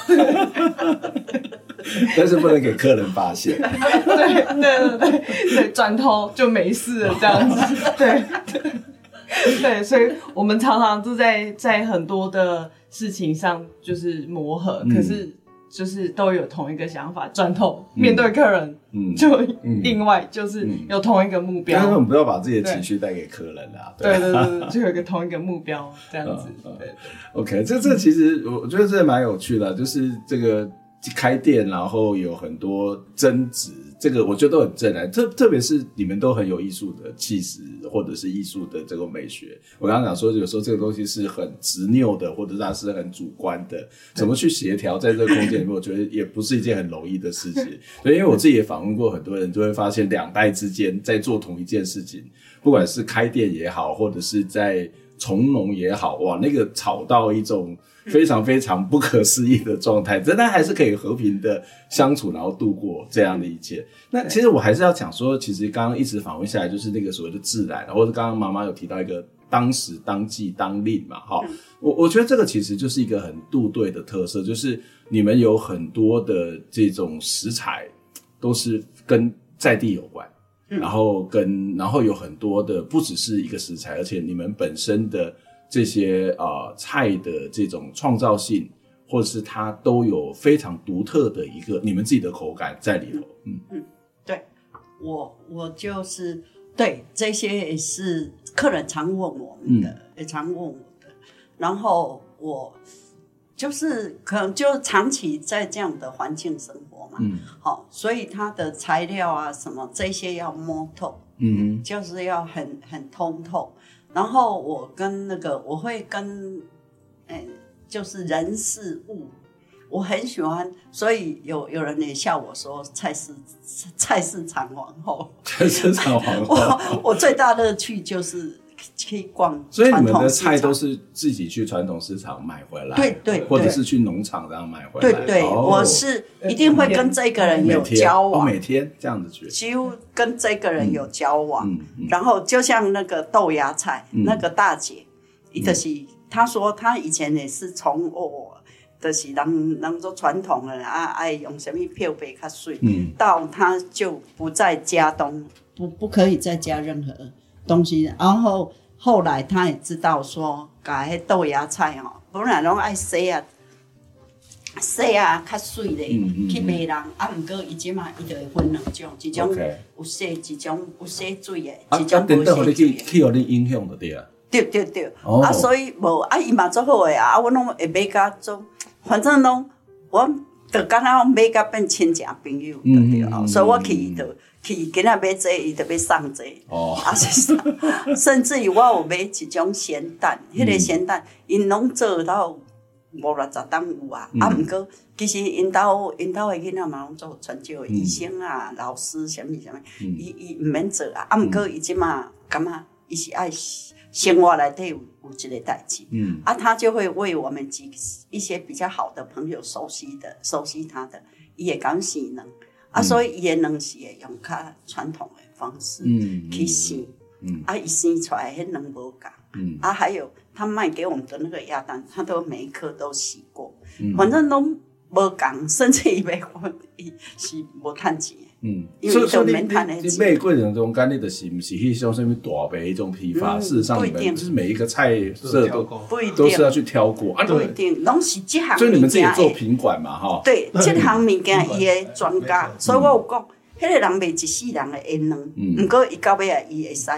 但是不能给客人发现。
对对对对对，转头就没事了这样子。对对对，所以我们常常都在在很多的事情上就是磨合，嗯、可是就是都有同一个想法，转头面对客人，嗯，就另外就是有同一个目标。
但是我们不要把自己的情绪带给客人啊。
对对对对，就有一个同一个目标这样子。对
，OK，这这其实我觉得这蛮有趣的，就是这个。开店，然后有很多争执，这个我觉得都很正常。特特别是你们都很有艺术的气质，或者是艺术的这个美学。我刚刚讲说，有时候这个东西是很执拗的，或者是它是很主观的，怎么去协调在这个空间里面，我觉得也不是一件很容易的事情。[LAUGHS] 所以，因为我自己也访问过很多人，就会发现两代之间在做同一件事情，不管是开店也好，或者是在。从农也好，哇，那个吵到一种非常非常不可思议的状态，[LAUGHS] 真的还是可以和平的相处，然后度过这样的一切。那其实我还是要讲说，其实刚刚一直访问下来，就是那个所谓的自然，或者刚刚妈妈有提到一个当时当季当令嘛，哈，我我觉得这个其实就是一个很度对的特色，就是你们有很多的这种食材都是跟在地有关。然后跟然后有很多的不只是一个食材，而且你们本身的这些啊、呃、菜的这种创造性，或者是它都有非常独特的一个你们自己的口感在里头。嗯嗯，
对，我我就是对这些也是客人常问我们的，嗯、也常问我的，然后我。就是可能就长期在这样的环境生活嘛，嗯，好，所以它的材料啊什么这些要摸透，嗯，就是要很很通透。然后我跟那个我会跟，欸、就是人事物，我很喜欢，所以有有人也笑我说菜市菜市场皇后，
菜市场皇后，[LAUGHS]
我我最大乐趣就是。去逛，
所以你们的菜都是自己去传统市场买回来，
对对，
或者是去农场然后买回来。
对对，我是一定会跟这个人有交往，
每天这样子去，
几乎跟这个人有交往。然后就像那个豆芽菜，那个大姐，就是她说她以前也是从我，就是人人做传统的啊，爱用什么漂白较水，到她就不再加东，不不可以再加任何。东西，然后后来他也知道说，改迄豆芽菜哦，本来拢爱洗啊，洗啊较水的，去卖人。啊，毋过伊即嘛伊就会分两种，一种有洗，一种有洗水诶，一种无洗水诶。
去互你影响着对啊。
对对对，啊，所以无啊，伊嘛做好诶啊，啊，我拢会买甲做，反正拢我就敢若买甲变亲戚朋友，对对啊，所以我去就。去囡仔买这，伊就要送这，哦，啊是，[LAUGHS] 甚至于我有买一种咸蛋，迄、嗯、个咸蛋因拢做到五六十担有啊，嗯、啊毋过其实因兜因兜诶囡仔嘛拢做传教医生啊、嗯、老师啥物啥物，伊伊毋免做啊，啊毋过伊即嘛感觉伊是爱生活内底有有即个代志，嗯，啊他就会为我们几一些比较好的朋友熟悉的熟悉他的，伊会讲是能。啊，所以伊诶卵是会用较传统诶方式去生，啊，伊生出来迄卵无共，啊，还有他卖给我们的那个鸭蛋，他都每一颗都洗过，反正拢无共，甚至伊卖我伊是无趁钱。嗯，因为都免趁诶钱。你
卖过程中间，你就是不是迄种什么大白一种批发，事实上你们就是每一个菜色都不一定。都是要去挑过，啊，
不一定，拢是这行。
所以你们自己做品管嘛，哈。
对，这行物件伊的专家，所以我有讲，迄个人卖一世人诶会卵，毋过伊到尾啊，伊会使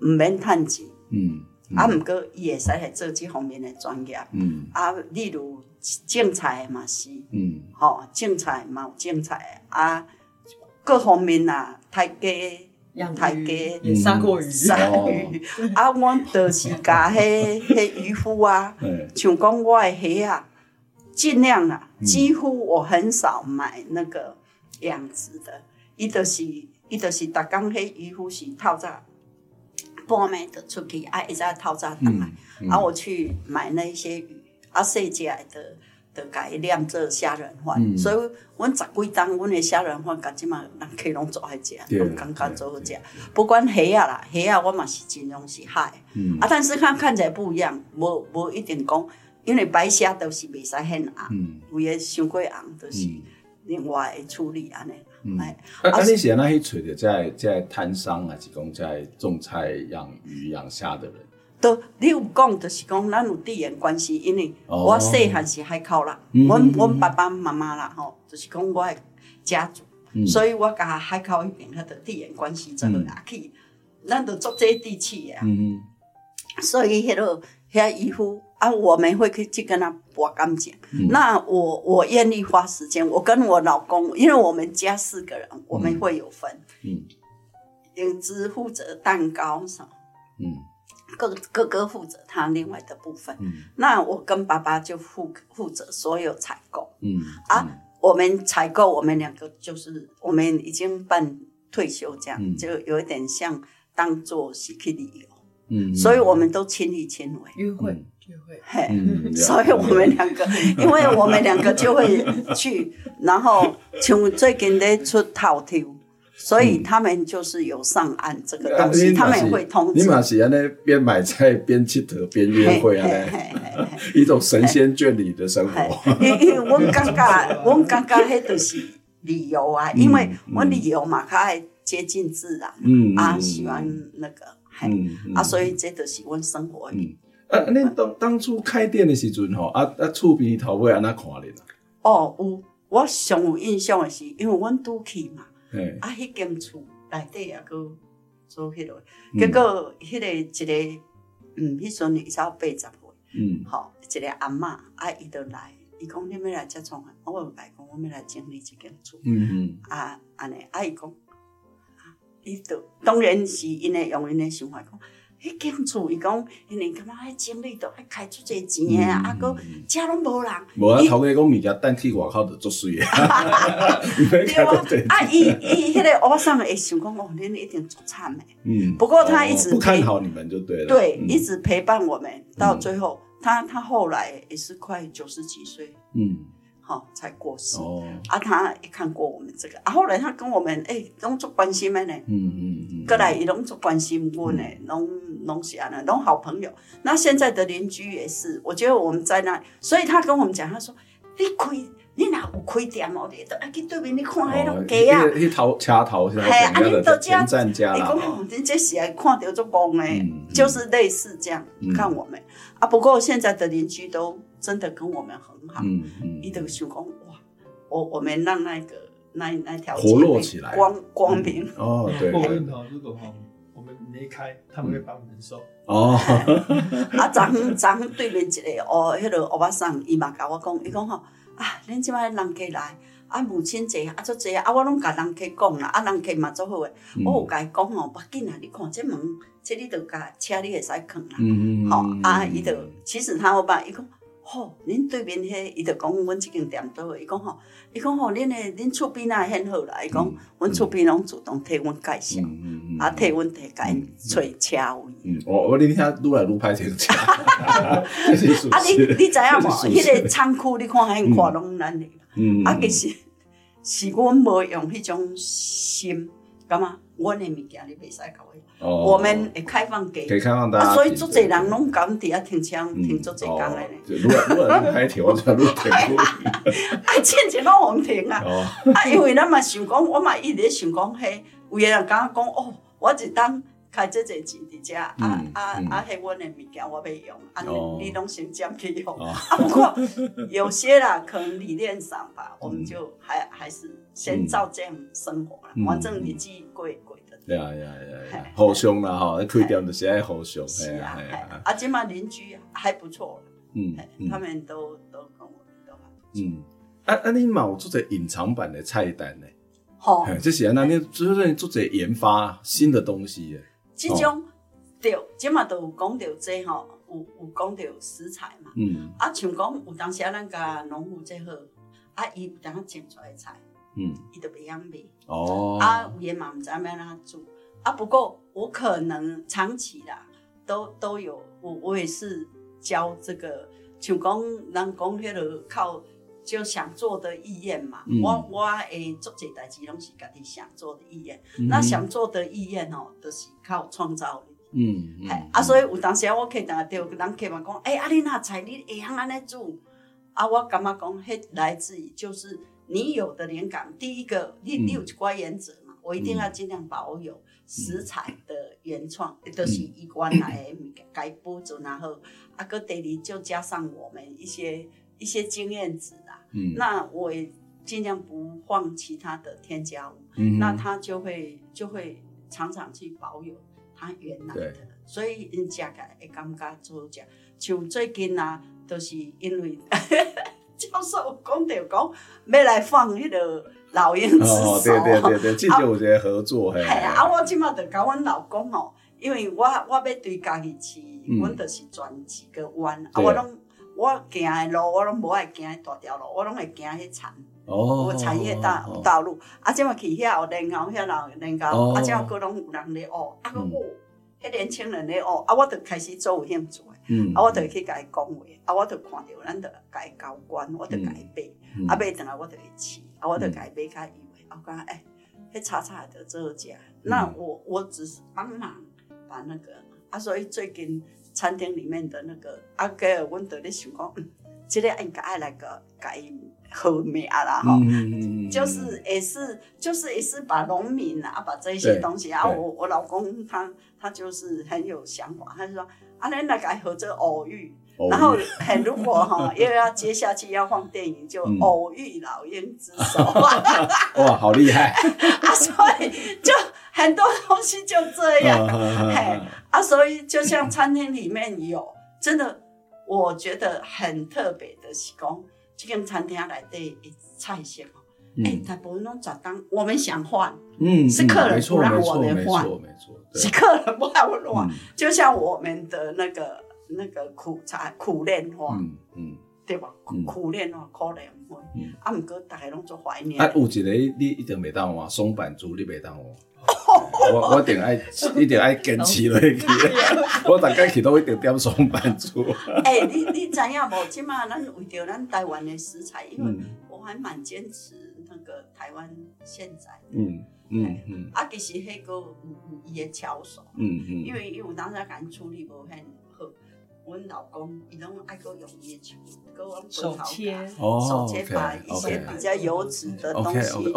毋免趁钱，嗯，啊，毋过伊会使来做即方面的专业，嗯，啊，例如种菜嘛是，嗯，吼，种菜嘛有种菜啊。各方面啊，大家、大家
杀过鱼，
杀鱼 [LAUGHS] 啊！我就是甲迄迄渔夫啊，[LAUGHS] 像讲我的虾啊，尽量啊，几乎我很少买那个养殖的。伊就是伊就是，逐工迄渔夫是透早半暝就出去，啊，一直透早回来，啊，我去买那些鱼，啊，细只的。就甲伊酿做虾仁饭，所以阮十几档，阮的虾仁饭，甲即嘛人客拢做爱食，拢感觉做好食。不管虾啊啦，虾啊，我嘛是尽量是海，啊，但是看看起来不一样，无无一定讲，因为白虾都是袂使很红，有诶伤过红，都是另外诶处理安尼。
哎，啊，你是安那去找着在在摊商，还是讲在种菜、养鱼、养虾的人？
都你有讲，就是讲咱有地缘关系，因为我细汉是海口啦，阮阮爸爸妈妈啦吼，就是讲我的家族，所以我甲海口迄边迄个地缘关系做落去，咱都做接地气诶。所以迄个遐渔夫啊，我们会去去跟他博感情。那我我愿意花时间，我跟我老公，因为我们家四个人，我们会有分，嗯。影子负责蛋糕什么，嗯。哥哥哥负责他另外的部分，嗯、那我跟爸爸就负负责所有采购。嗯啊，嗯我们采购，我们两个就是我们已经办退休这样，嗯、就有一点像当做是去旅游。嗯，所以我们都亲力亲为，
约会 [LAUGHS] 约会，[LAUGHS]
嘿，所以我们两个，因为我们两个就会去，然后像最近在出头条，所以他们就是有上岸这个东西，他们会通知。
你嘛是安尼边买菜边佚佗边约会啊？[LAUGHS] 一种神仙眷侣的生活。
因因为我感觉，[LAUGHS] 我感觉迄就是旅游啊，因为我旅游嘛，较爱接近自然，嗯啊，喜欢那个。嗯，嗯啊，所以这都是我生活里。
啊，恁当当初开店的时阵吼，啊啊，厝边头尾安怎看恁啊？
哦，有，我上有印象的是，因为阮拄去嘛，嘿啊，迄间厝内底也搁做迄落，结果迄个一个，嗯，迄阵伊才八十岁，嗯，吼，一个阿嬷，啊，伊就来，伊讲你要来接创啊，我有来讲，我要来整理一间厝，嗯嗯，啊，安尼，啊，伊讲。伊就当然是因为用因的想法讲，迄间厝伊讲，因为感觉迄经理都爱开出侪钱诶，啊，搁家拢无人。
无啊，头家讲物件等去外口就足水诶。[LAUGHS]
对啊，啊，[LAUGHS] 伊伊迄个欧巴桑会想讲，哦，恁一定足惨诶。嗯。不过他一直
不看好你们就对了。
对，一直陪伴我们到最后，他他后来也是快九十几岁。嗯。好，才过世。哦。啊，他也看过我们这个，啊，后来他跟我们诶，拢足关心的呢。嗯嗯嗯。过来伊拢足关心我呢，拢拢是安尼，拢好朋友。那现在的邻居也是，我觉得我们在那，所以他跟我们讲，他说：“你开，你哪有开店哦？你都啊去对面，你看迄种鸡啊，
去头车头是。系啊，你都这样。你
讲，你这是来看到足光诶，就是类似这样看我们。啊，不过现在的邻居都。真的跟我们很好，嗯嗯，伊就想讲哇，我我们让那个那那条
活络起来，
光光明
哦，
对。离开，他们会帮我们收
哦。[LAUGHS]
啊，昨昏昨昏对面一个哦，迄个欧巴桑，伊嘛甲我讲，伊讲吼啊，恁即摆人客来，啊母亲节啊足济啊，啊我拢甲人客讲啦，啊人客嘛足好诶，我有甲伊讲吼，别紧啊，你看这门，这你着甲车你会使囥啦，嗯嗯，好啊，伊着其实他有把伊讲。吼，恁对面迄，伊就讲阮即间店倒，伊讲吼，伊讲吼，恁诶，恁厝边啊很好啦，伊讲，阮厝边拢主动替阮介绍，啊，替阮提甲因找车位。嗯，
我我恁遐愈来愈歹找车。[LAUGHS]
啊，你你知影无？迄个仓库，你看很看拢咱诶。嗯。啊，其实是阮无用迄种心，感觉阮诶物件你袂使搞。我们会开放
给，给开放大家，
所以足侪人拢讲底下停车，停足侪工诶咧。
如果如果还停，我就路停。[LAUGHS]
啊，钱钱拢往停啊！啊，因为咱嘛想讲，我嘛一直想讲，嘿，有个人敢讲哦，我一当开这侪钱伫遮，啊啊啊，迄阮诶物件我要用，啊你你拢先占去用。[LAUGHS] 啊，不过有些啦，可能理念上吧，我们就还还是先照这样生活啦，反正日子过过。
对啊，对啊，对啊，互相啦吼，开店就是爱互相，是啊，系啊。
啊，今嘛邻居还不错，嗯，他们都都跟我们都还。嗯，
啊啊，你嘛有做者隐藏版的菜单呢？
好，
这是啊，那你就是做者研发新的东西的。
这种对，今嘛都有讲到这吼，有有讲到食材嘛，嗯，啊，像讲有当时啊，咱甲农户这好，啊，伊有当种出来菜。嗯，伊都袂晓卖哦，啊，有诶嘛毋知要安怎做啊。不过我可能长期啦，都都有我我也是教这个，像讲人讲迄个靠就想做的意愿嘛。嗯、我我诶做这代志拢是家己想做的意愿，嗯、那想做的意愿哦，都、就是靠创造力。嗯，嗯啊，所以有当时我可以当着人客嘛讲，哎、欸，啊，你那菜你会晓安尼做？啊，我感觉讲，迄来自于就是。你有的灵感，第一个，你你有一寡原则嘛？我一定要尽量保有食材的原创，都是以原来的物件该补足，然后啊个第二就加上我们一些一些经验值啦。嗯，那我也尽量不放其他的添加物，嗯，那他就会就会常常去保有他原来的，所以人家个会感觉做这，像最近啊，都是因为。教授讲着讲要来放迄个老鹰之手，
哦，对对对对，这就有一个合作，
系啊，啊，我即马就甲阮老公哦，因为我我要对家己饲，阮就是转几个弯，啊，我拢我行的路，我拢无爱行大条路，我拢会行迄田，哦，田野大道路，啊，即马去遐有人后遐有人后，啊，即马搁拢有人咧学，啊，搁学，迄年轻人咧学，啊，我就开始做有兴趣，嗯，啊，我就去甲伊讲话，啊，我就看到咱就甲伊交关，我就甲伊买，啊，买等下我就去试，啊，我就甲伊买较以为，啊，我讲诶，迄炒菜的做食，那我我只是帮忙把那个，啊，所以最近餐厅里面的那个，啊，个我就咧想讲，嗯，这个应该爱来个改好名啦，哈，就是也是就是也是把农民啊，把这些东西啊，我我老公他。他就是很有想法，他就说：“啊，那那个合作偶遇，然后很如果哈，[LAUGHS] 又要接下去要放电影，就偶遇老鹰之手。[LAUGHS] ”
哇，好厉害！[LAUGHS]
啊，所以就很多东西就这样，嘿，啊，所以就像餐厅里面有真的，我觉得很特别的是讲，这间餐厅来的菜色。哎，他不弄早当，我们想换，嗯，是客人不让我们换，没错，是客人不让我们换，就像我们的那个那个苦茶苦练花，嗯嗯，对吧？苦练花、苦练花，啊，毋过大家拢做怀念。啊，
有一个你一定袂当换，松板猪你袂当换，[LAUGHS] 我我一定爱一定爱坚持落去，[LAUGHS] [LAUGHS] 我大概去到一定点松板猪。
哎，你你知影无？即马咱为着咱台湾的食材，因为我还蛮坚持。那个台湾现在，嗯嗯嗯，啊，其实迄个嗯嗯伊的巧手，嗯嗯，因为因为我当时感觉处理无很好，阮老公伊拢爱搁用伊的手，手切，手切把一些比较油脂的东西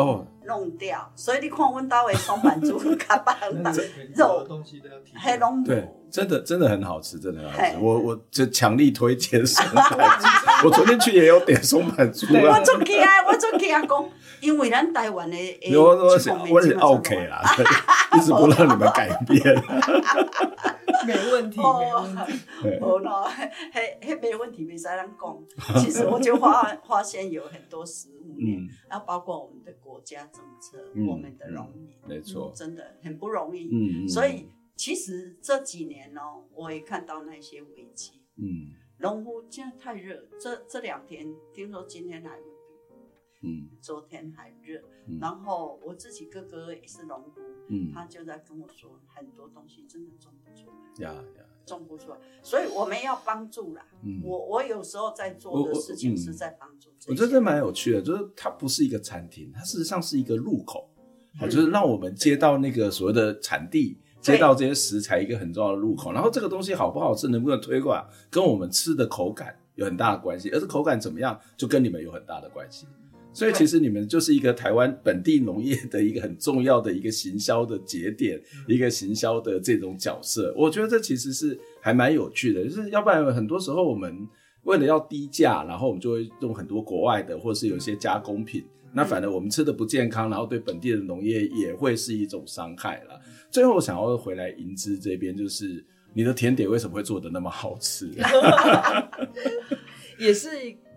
弄掉，所以你看阮兜的松板猪较棒的肉，黑龙
对，真的真的很好吃，真的很好吃，我我就强力推荐松板猪，我昨天去也有点松板猪，
我做起啊，讲。因为咱台湾的，
有我是我是 OK 啦，一直不让你们改变，
没问题，没
问题，[LAUGHS] 哦，嘿，嘿，没问题，没啥人讲。其实我就发发现有很多食物嗯，然后包括我们的国家政策，我们的农民，
没错，
真的很不容易。嗯，所以其实这几年呢，我也看到那些危机。嗯，农夫现在太热，这这两天听说今天还。嗯，昨天还热，嗯、然后我自己哥哥也是农夫，嗯，他就在跟我说，很多东西真的种不出来，呀呀，种不出来，所以我们要帮助啦。嗯，我我有时候在做的事情是在帮助我、嗯。我觉得
这蛮有趣的，就是它不是一个餐厅，它事实上是一个入口，好、嗯，就是让我们接到那个所谓的产地，接到这些食材一个很重要的入口。然后这个东西好不好吃，能不能推广，跟我们吃的口感有很大的关系，而是口感怎么样，就跟你们有很大的关系。所以其实你们就是一个台湾本地农业的一个很重要的一个行销的节点，一个行销的这种角色。我觉得这其实是还蛮有趣的，就是要不然很多时候我们为了要低价，然后我们就会用很多国外的，或是有些加工品，那反而我们吃的不健康，然后对本地的农业也会是一种伤害了。最后我想要回来银之这边，就是你的甜点为什么会做的那么好吃？[LAUGHS]
也是。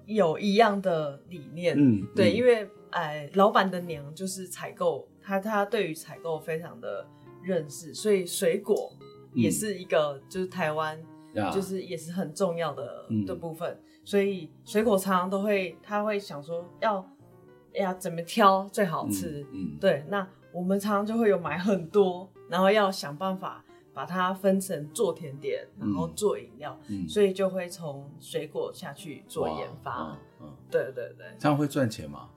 有一样的理念，嗯，对，嗯、因为哎，老板的娘就是采购，他他对于采购非常的认识，所以水果也是一个、嗯、就是台湾，就是也是很重要的、嗯、的部分，所以水果常常都会他会想说要呀怎么挑最好吃，嗯，嗯。对，那我们常常就会有买很多，然后要想办法。把它分成做甜点，然后做饮料，嗯、所以就会从水果下去做研发。对对对，
这样会赚钱吗？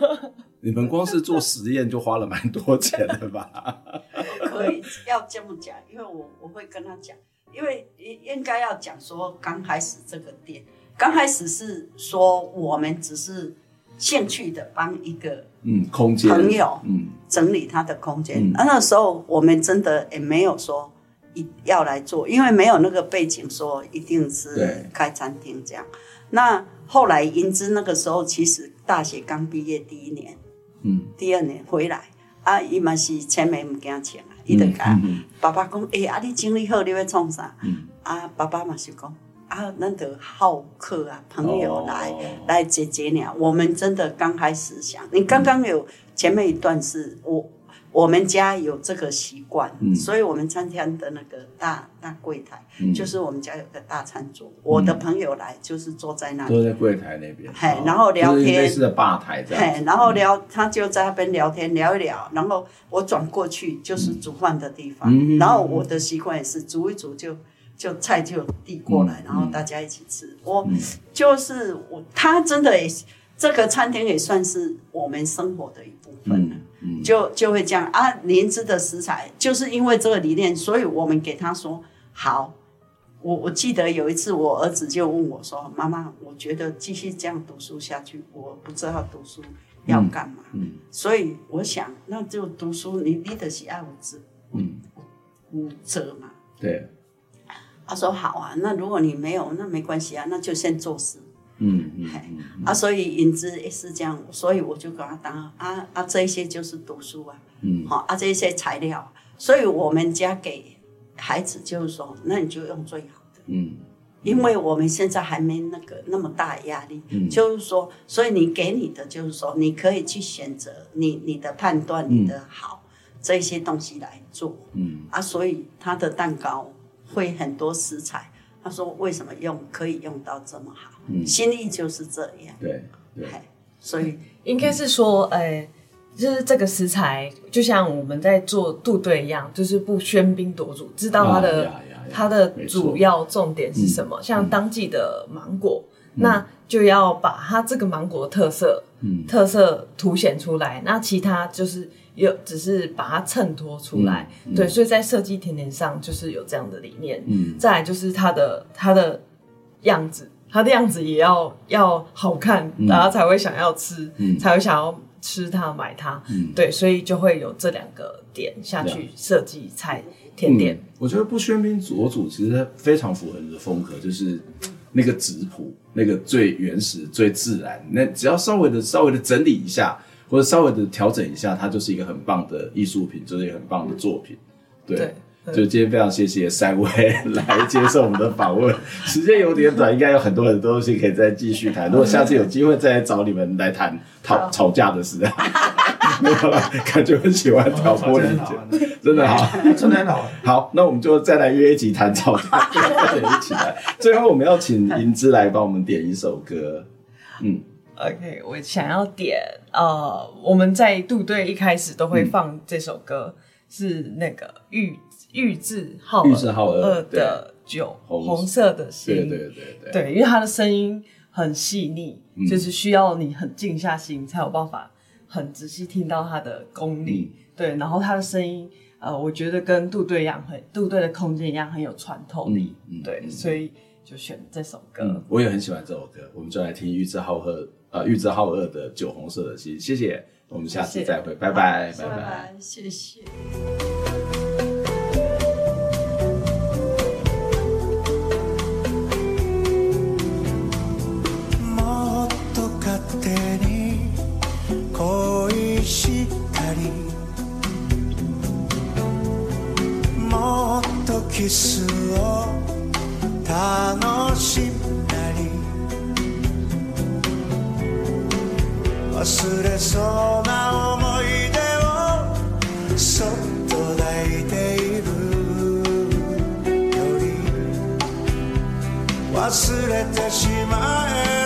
[LAUGHS] 你们光是做实验就花了蛮多钱的吧？[LAUGHS]
可以要这么讲，因为我我会跟他讲，因为应该要讲说，刚开始这个店，刚开始是说我们只是兴趣的帮一个嗯空间朋友嗯整理他的空间，那、嗯、那时候我们真的也没有说。一要来做，因为没有那个背景，说一定是开餐厅这样。那后来盈之那个时候，其实大学刚毕业第一年，嗯，第二年回来，啊，伊嘛是钱没唔惊钱啊，伊就讲，爸爸讲，哎、欸，啊，你精力好，你要创啥？嗯，啊，爸爸嘛是讲，啊，难得好客啊，朋友来、哦、来解解鸟。我们真的刚开始想，你刚刚有前面一段是我。我们家有这个习惯，嗯、所以我们餐厅的那个大大柜台，嗯、就是我们家有个大餐桌，嗯、我的朋友来就是坐在那里，
坐在柜台那边，
嘿，然后聊天，
类似的吧台这样，
嘿，然后聊，他就在那边聊天聊一聊，然后我转过去就是煮饭的地方，嗯、然后我的习惯也是煮一煮就就菜就递过来，嗯、然后大家一起吃，我就是我，他真的也这个餐厅也算是我们生活的一部分。了。嗯就就会这样啊，灵芝的食材就是因为这个理念，所以我们给他说好。我我记得有一次，我儿子就问我说：“妈妈，我觉得继续这样读书下去，我不知道读书要干嘛。嗯”嗯，所以我想，那就读书，你你的喜爱无知，嗯，无责嘛。
对。
他说：“好啊，那如果你没有，那没关系啊，那就先做事。”嗯嗯，嗯啊，所以引子也是这样，所以我就给他当啊啊，这些就是读书啊，嗯，好啊，这些材料，所以我们家给孩子就是说，那你就用最好的，嗯，因为我们现在还没那个那么大压力，嗯，就是说，所以你给你的就是说，你可以去选择你你的判断你的好、嗯、这些东西来做，嗯。啊，所以他的蛋糕会很多食材，他说为什么用可以用到这么好？嗯，心意就是这样。
对对，
所以 [LAUGHS]
应该是说，哎、欸，就是这个食材，就像我们在做杜队一样，就是不喧宾夺主，知道它的、啊、它的主要重点是什么。错像当季的芒果，嗯、那就要把它这个芒果的特色，嗯，特色凸显出来。那其他就是有，只是把它衬托出来。嗯、对，所以在设计甜点上就是有这样的理念。嗯，再来就是它的它的样子。它的样子也要要好看，大家才会想要吃，嗯、才会想要吃它、买它。嗯、对，所以就会有这两个点下去设计菜甜点。
嗯、我觉得不喧宾夺主其实非常符合你的风格，就是那个质朴，那个最原始、最自然。那只要稍微的、稍微的整理一下，或者稍微的调整一下，它就是一个很棒的艺术品，就是一个很棒的作品。对。对就今天非常谢谢三位来接受我们的访问，时间有点短，应该有很多很多东西可以再继续谈。如果下次有机会再来找你们来谈吵吵架的事，没有了，感觉很喜欢挑拨离间，真的好，
真的很好。
好，那我们就再来约一集谈吵架，一起来。最后我们要请银之来帮我们点一首歌。嗯
，OK，我想要点呃，我们在杜队一开始都会放这首歌，是那个玉。玉置浩二的酒，红色的心，
对对对对，
对，因为他的声音很细腻，嗯、就是需要你很静下心才有办法很仔细听到他的功力。嗯、对，然后他的声音，呃，我觉得跟杜队一样，很杜队的空间一样，很有穿透力。嗯、对，嗯、所以就选这首歌、嗯。
我也很喜欢这首歌，我们就来听玉置浩二，呃，玉置浩二的酒红色的心。谢谢，我们下次再会，谢谢拜拜，拜拜，
谢谢。キスを楽しん 忘れそうな思い出をそっと抱いているより忘れてしまえ。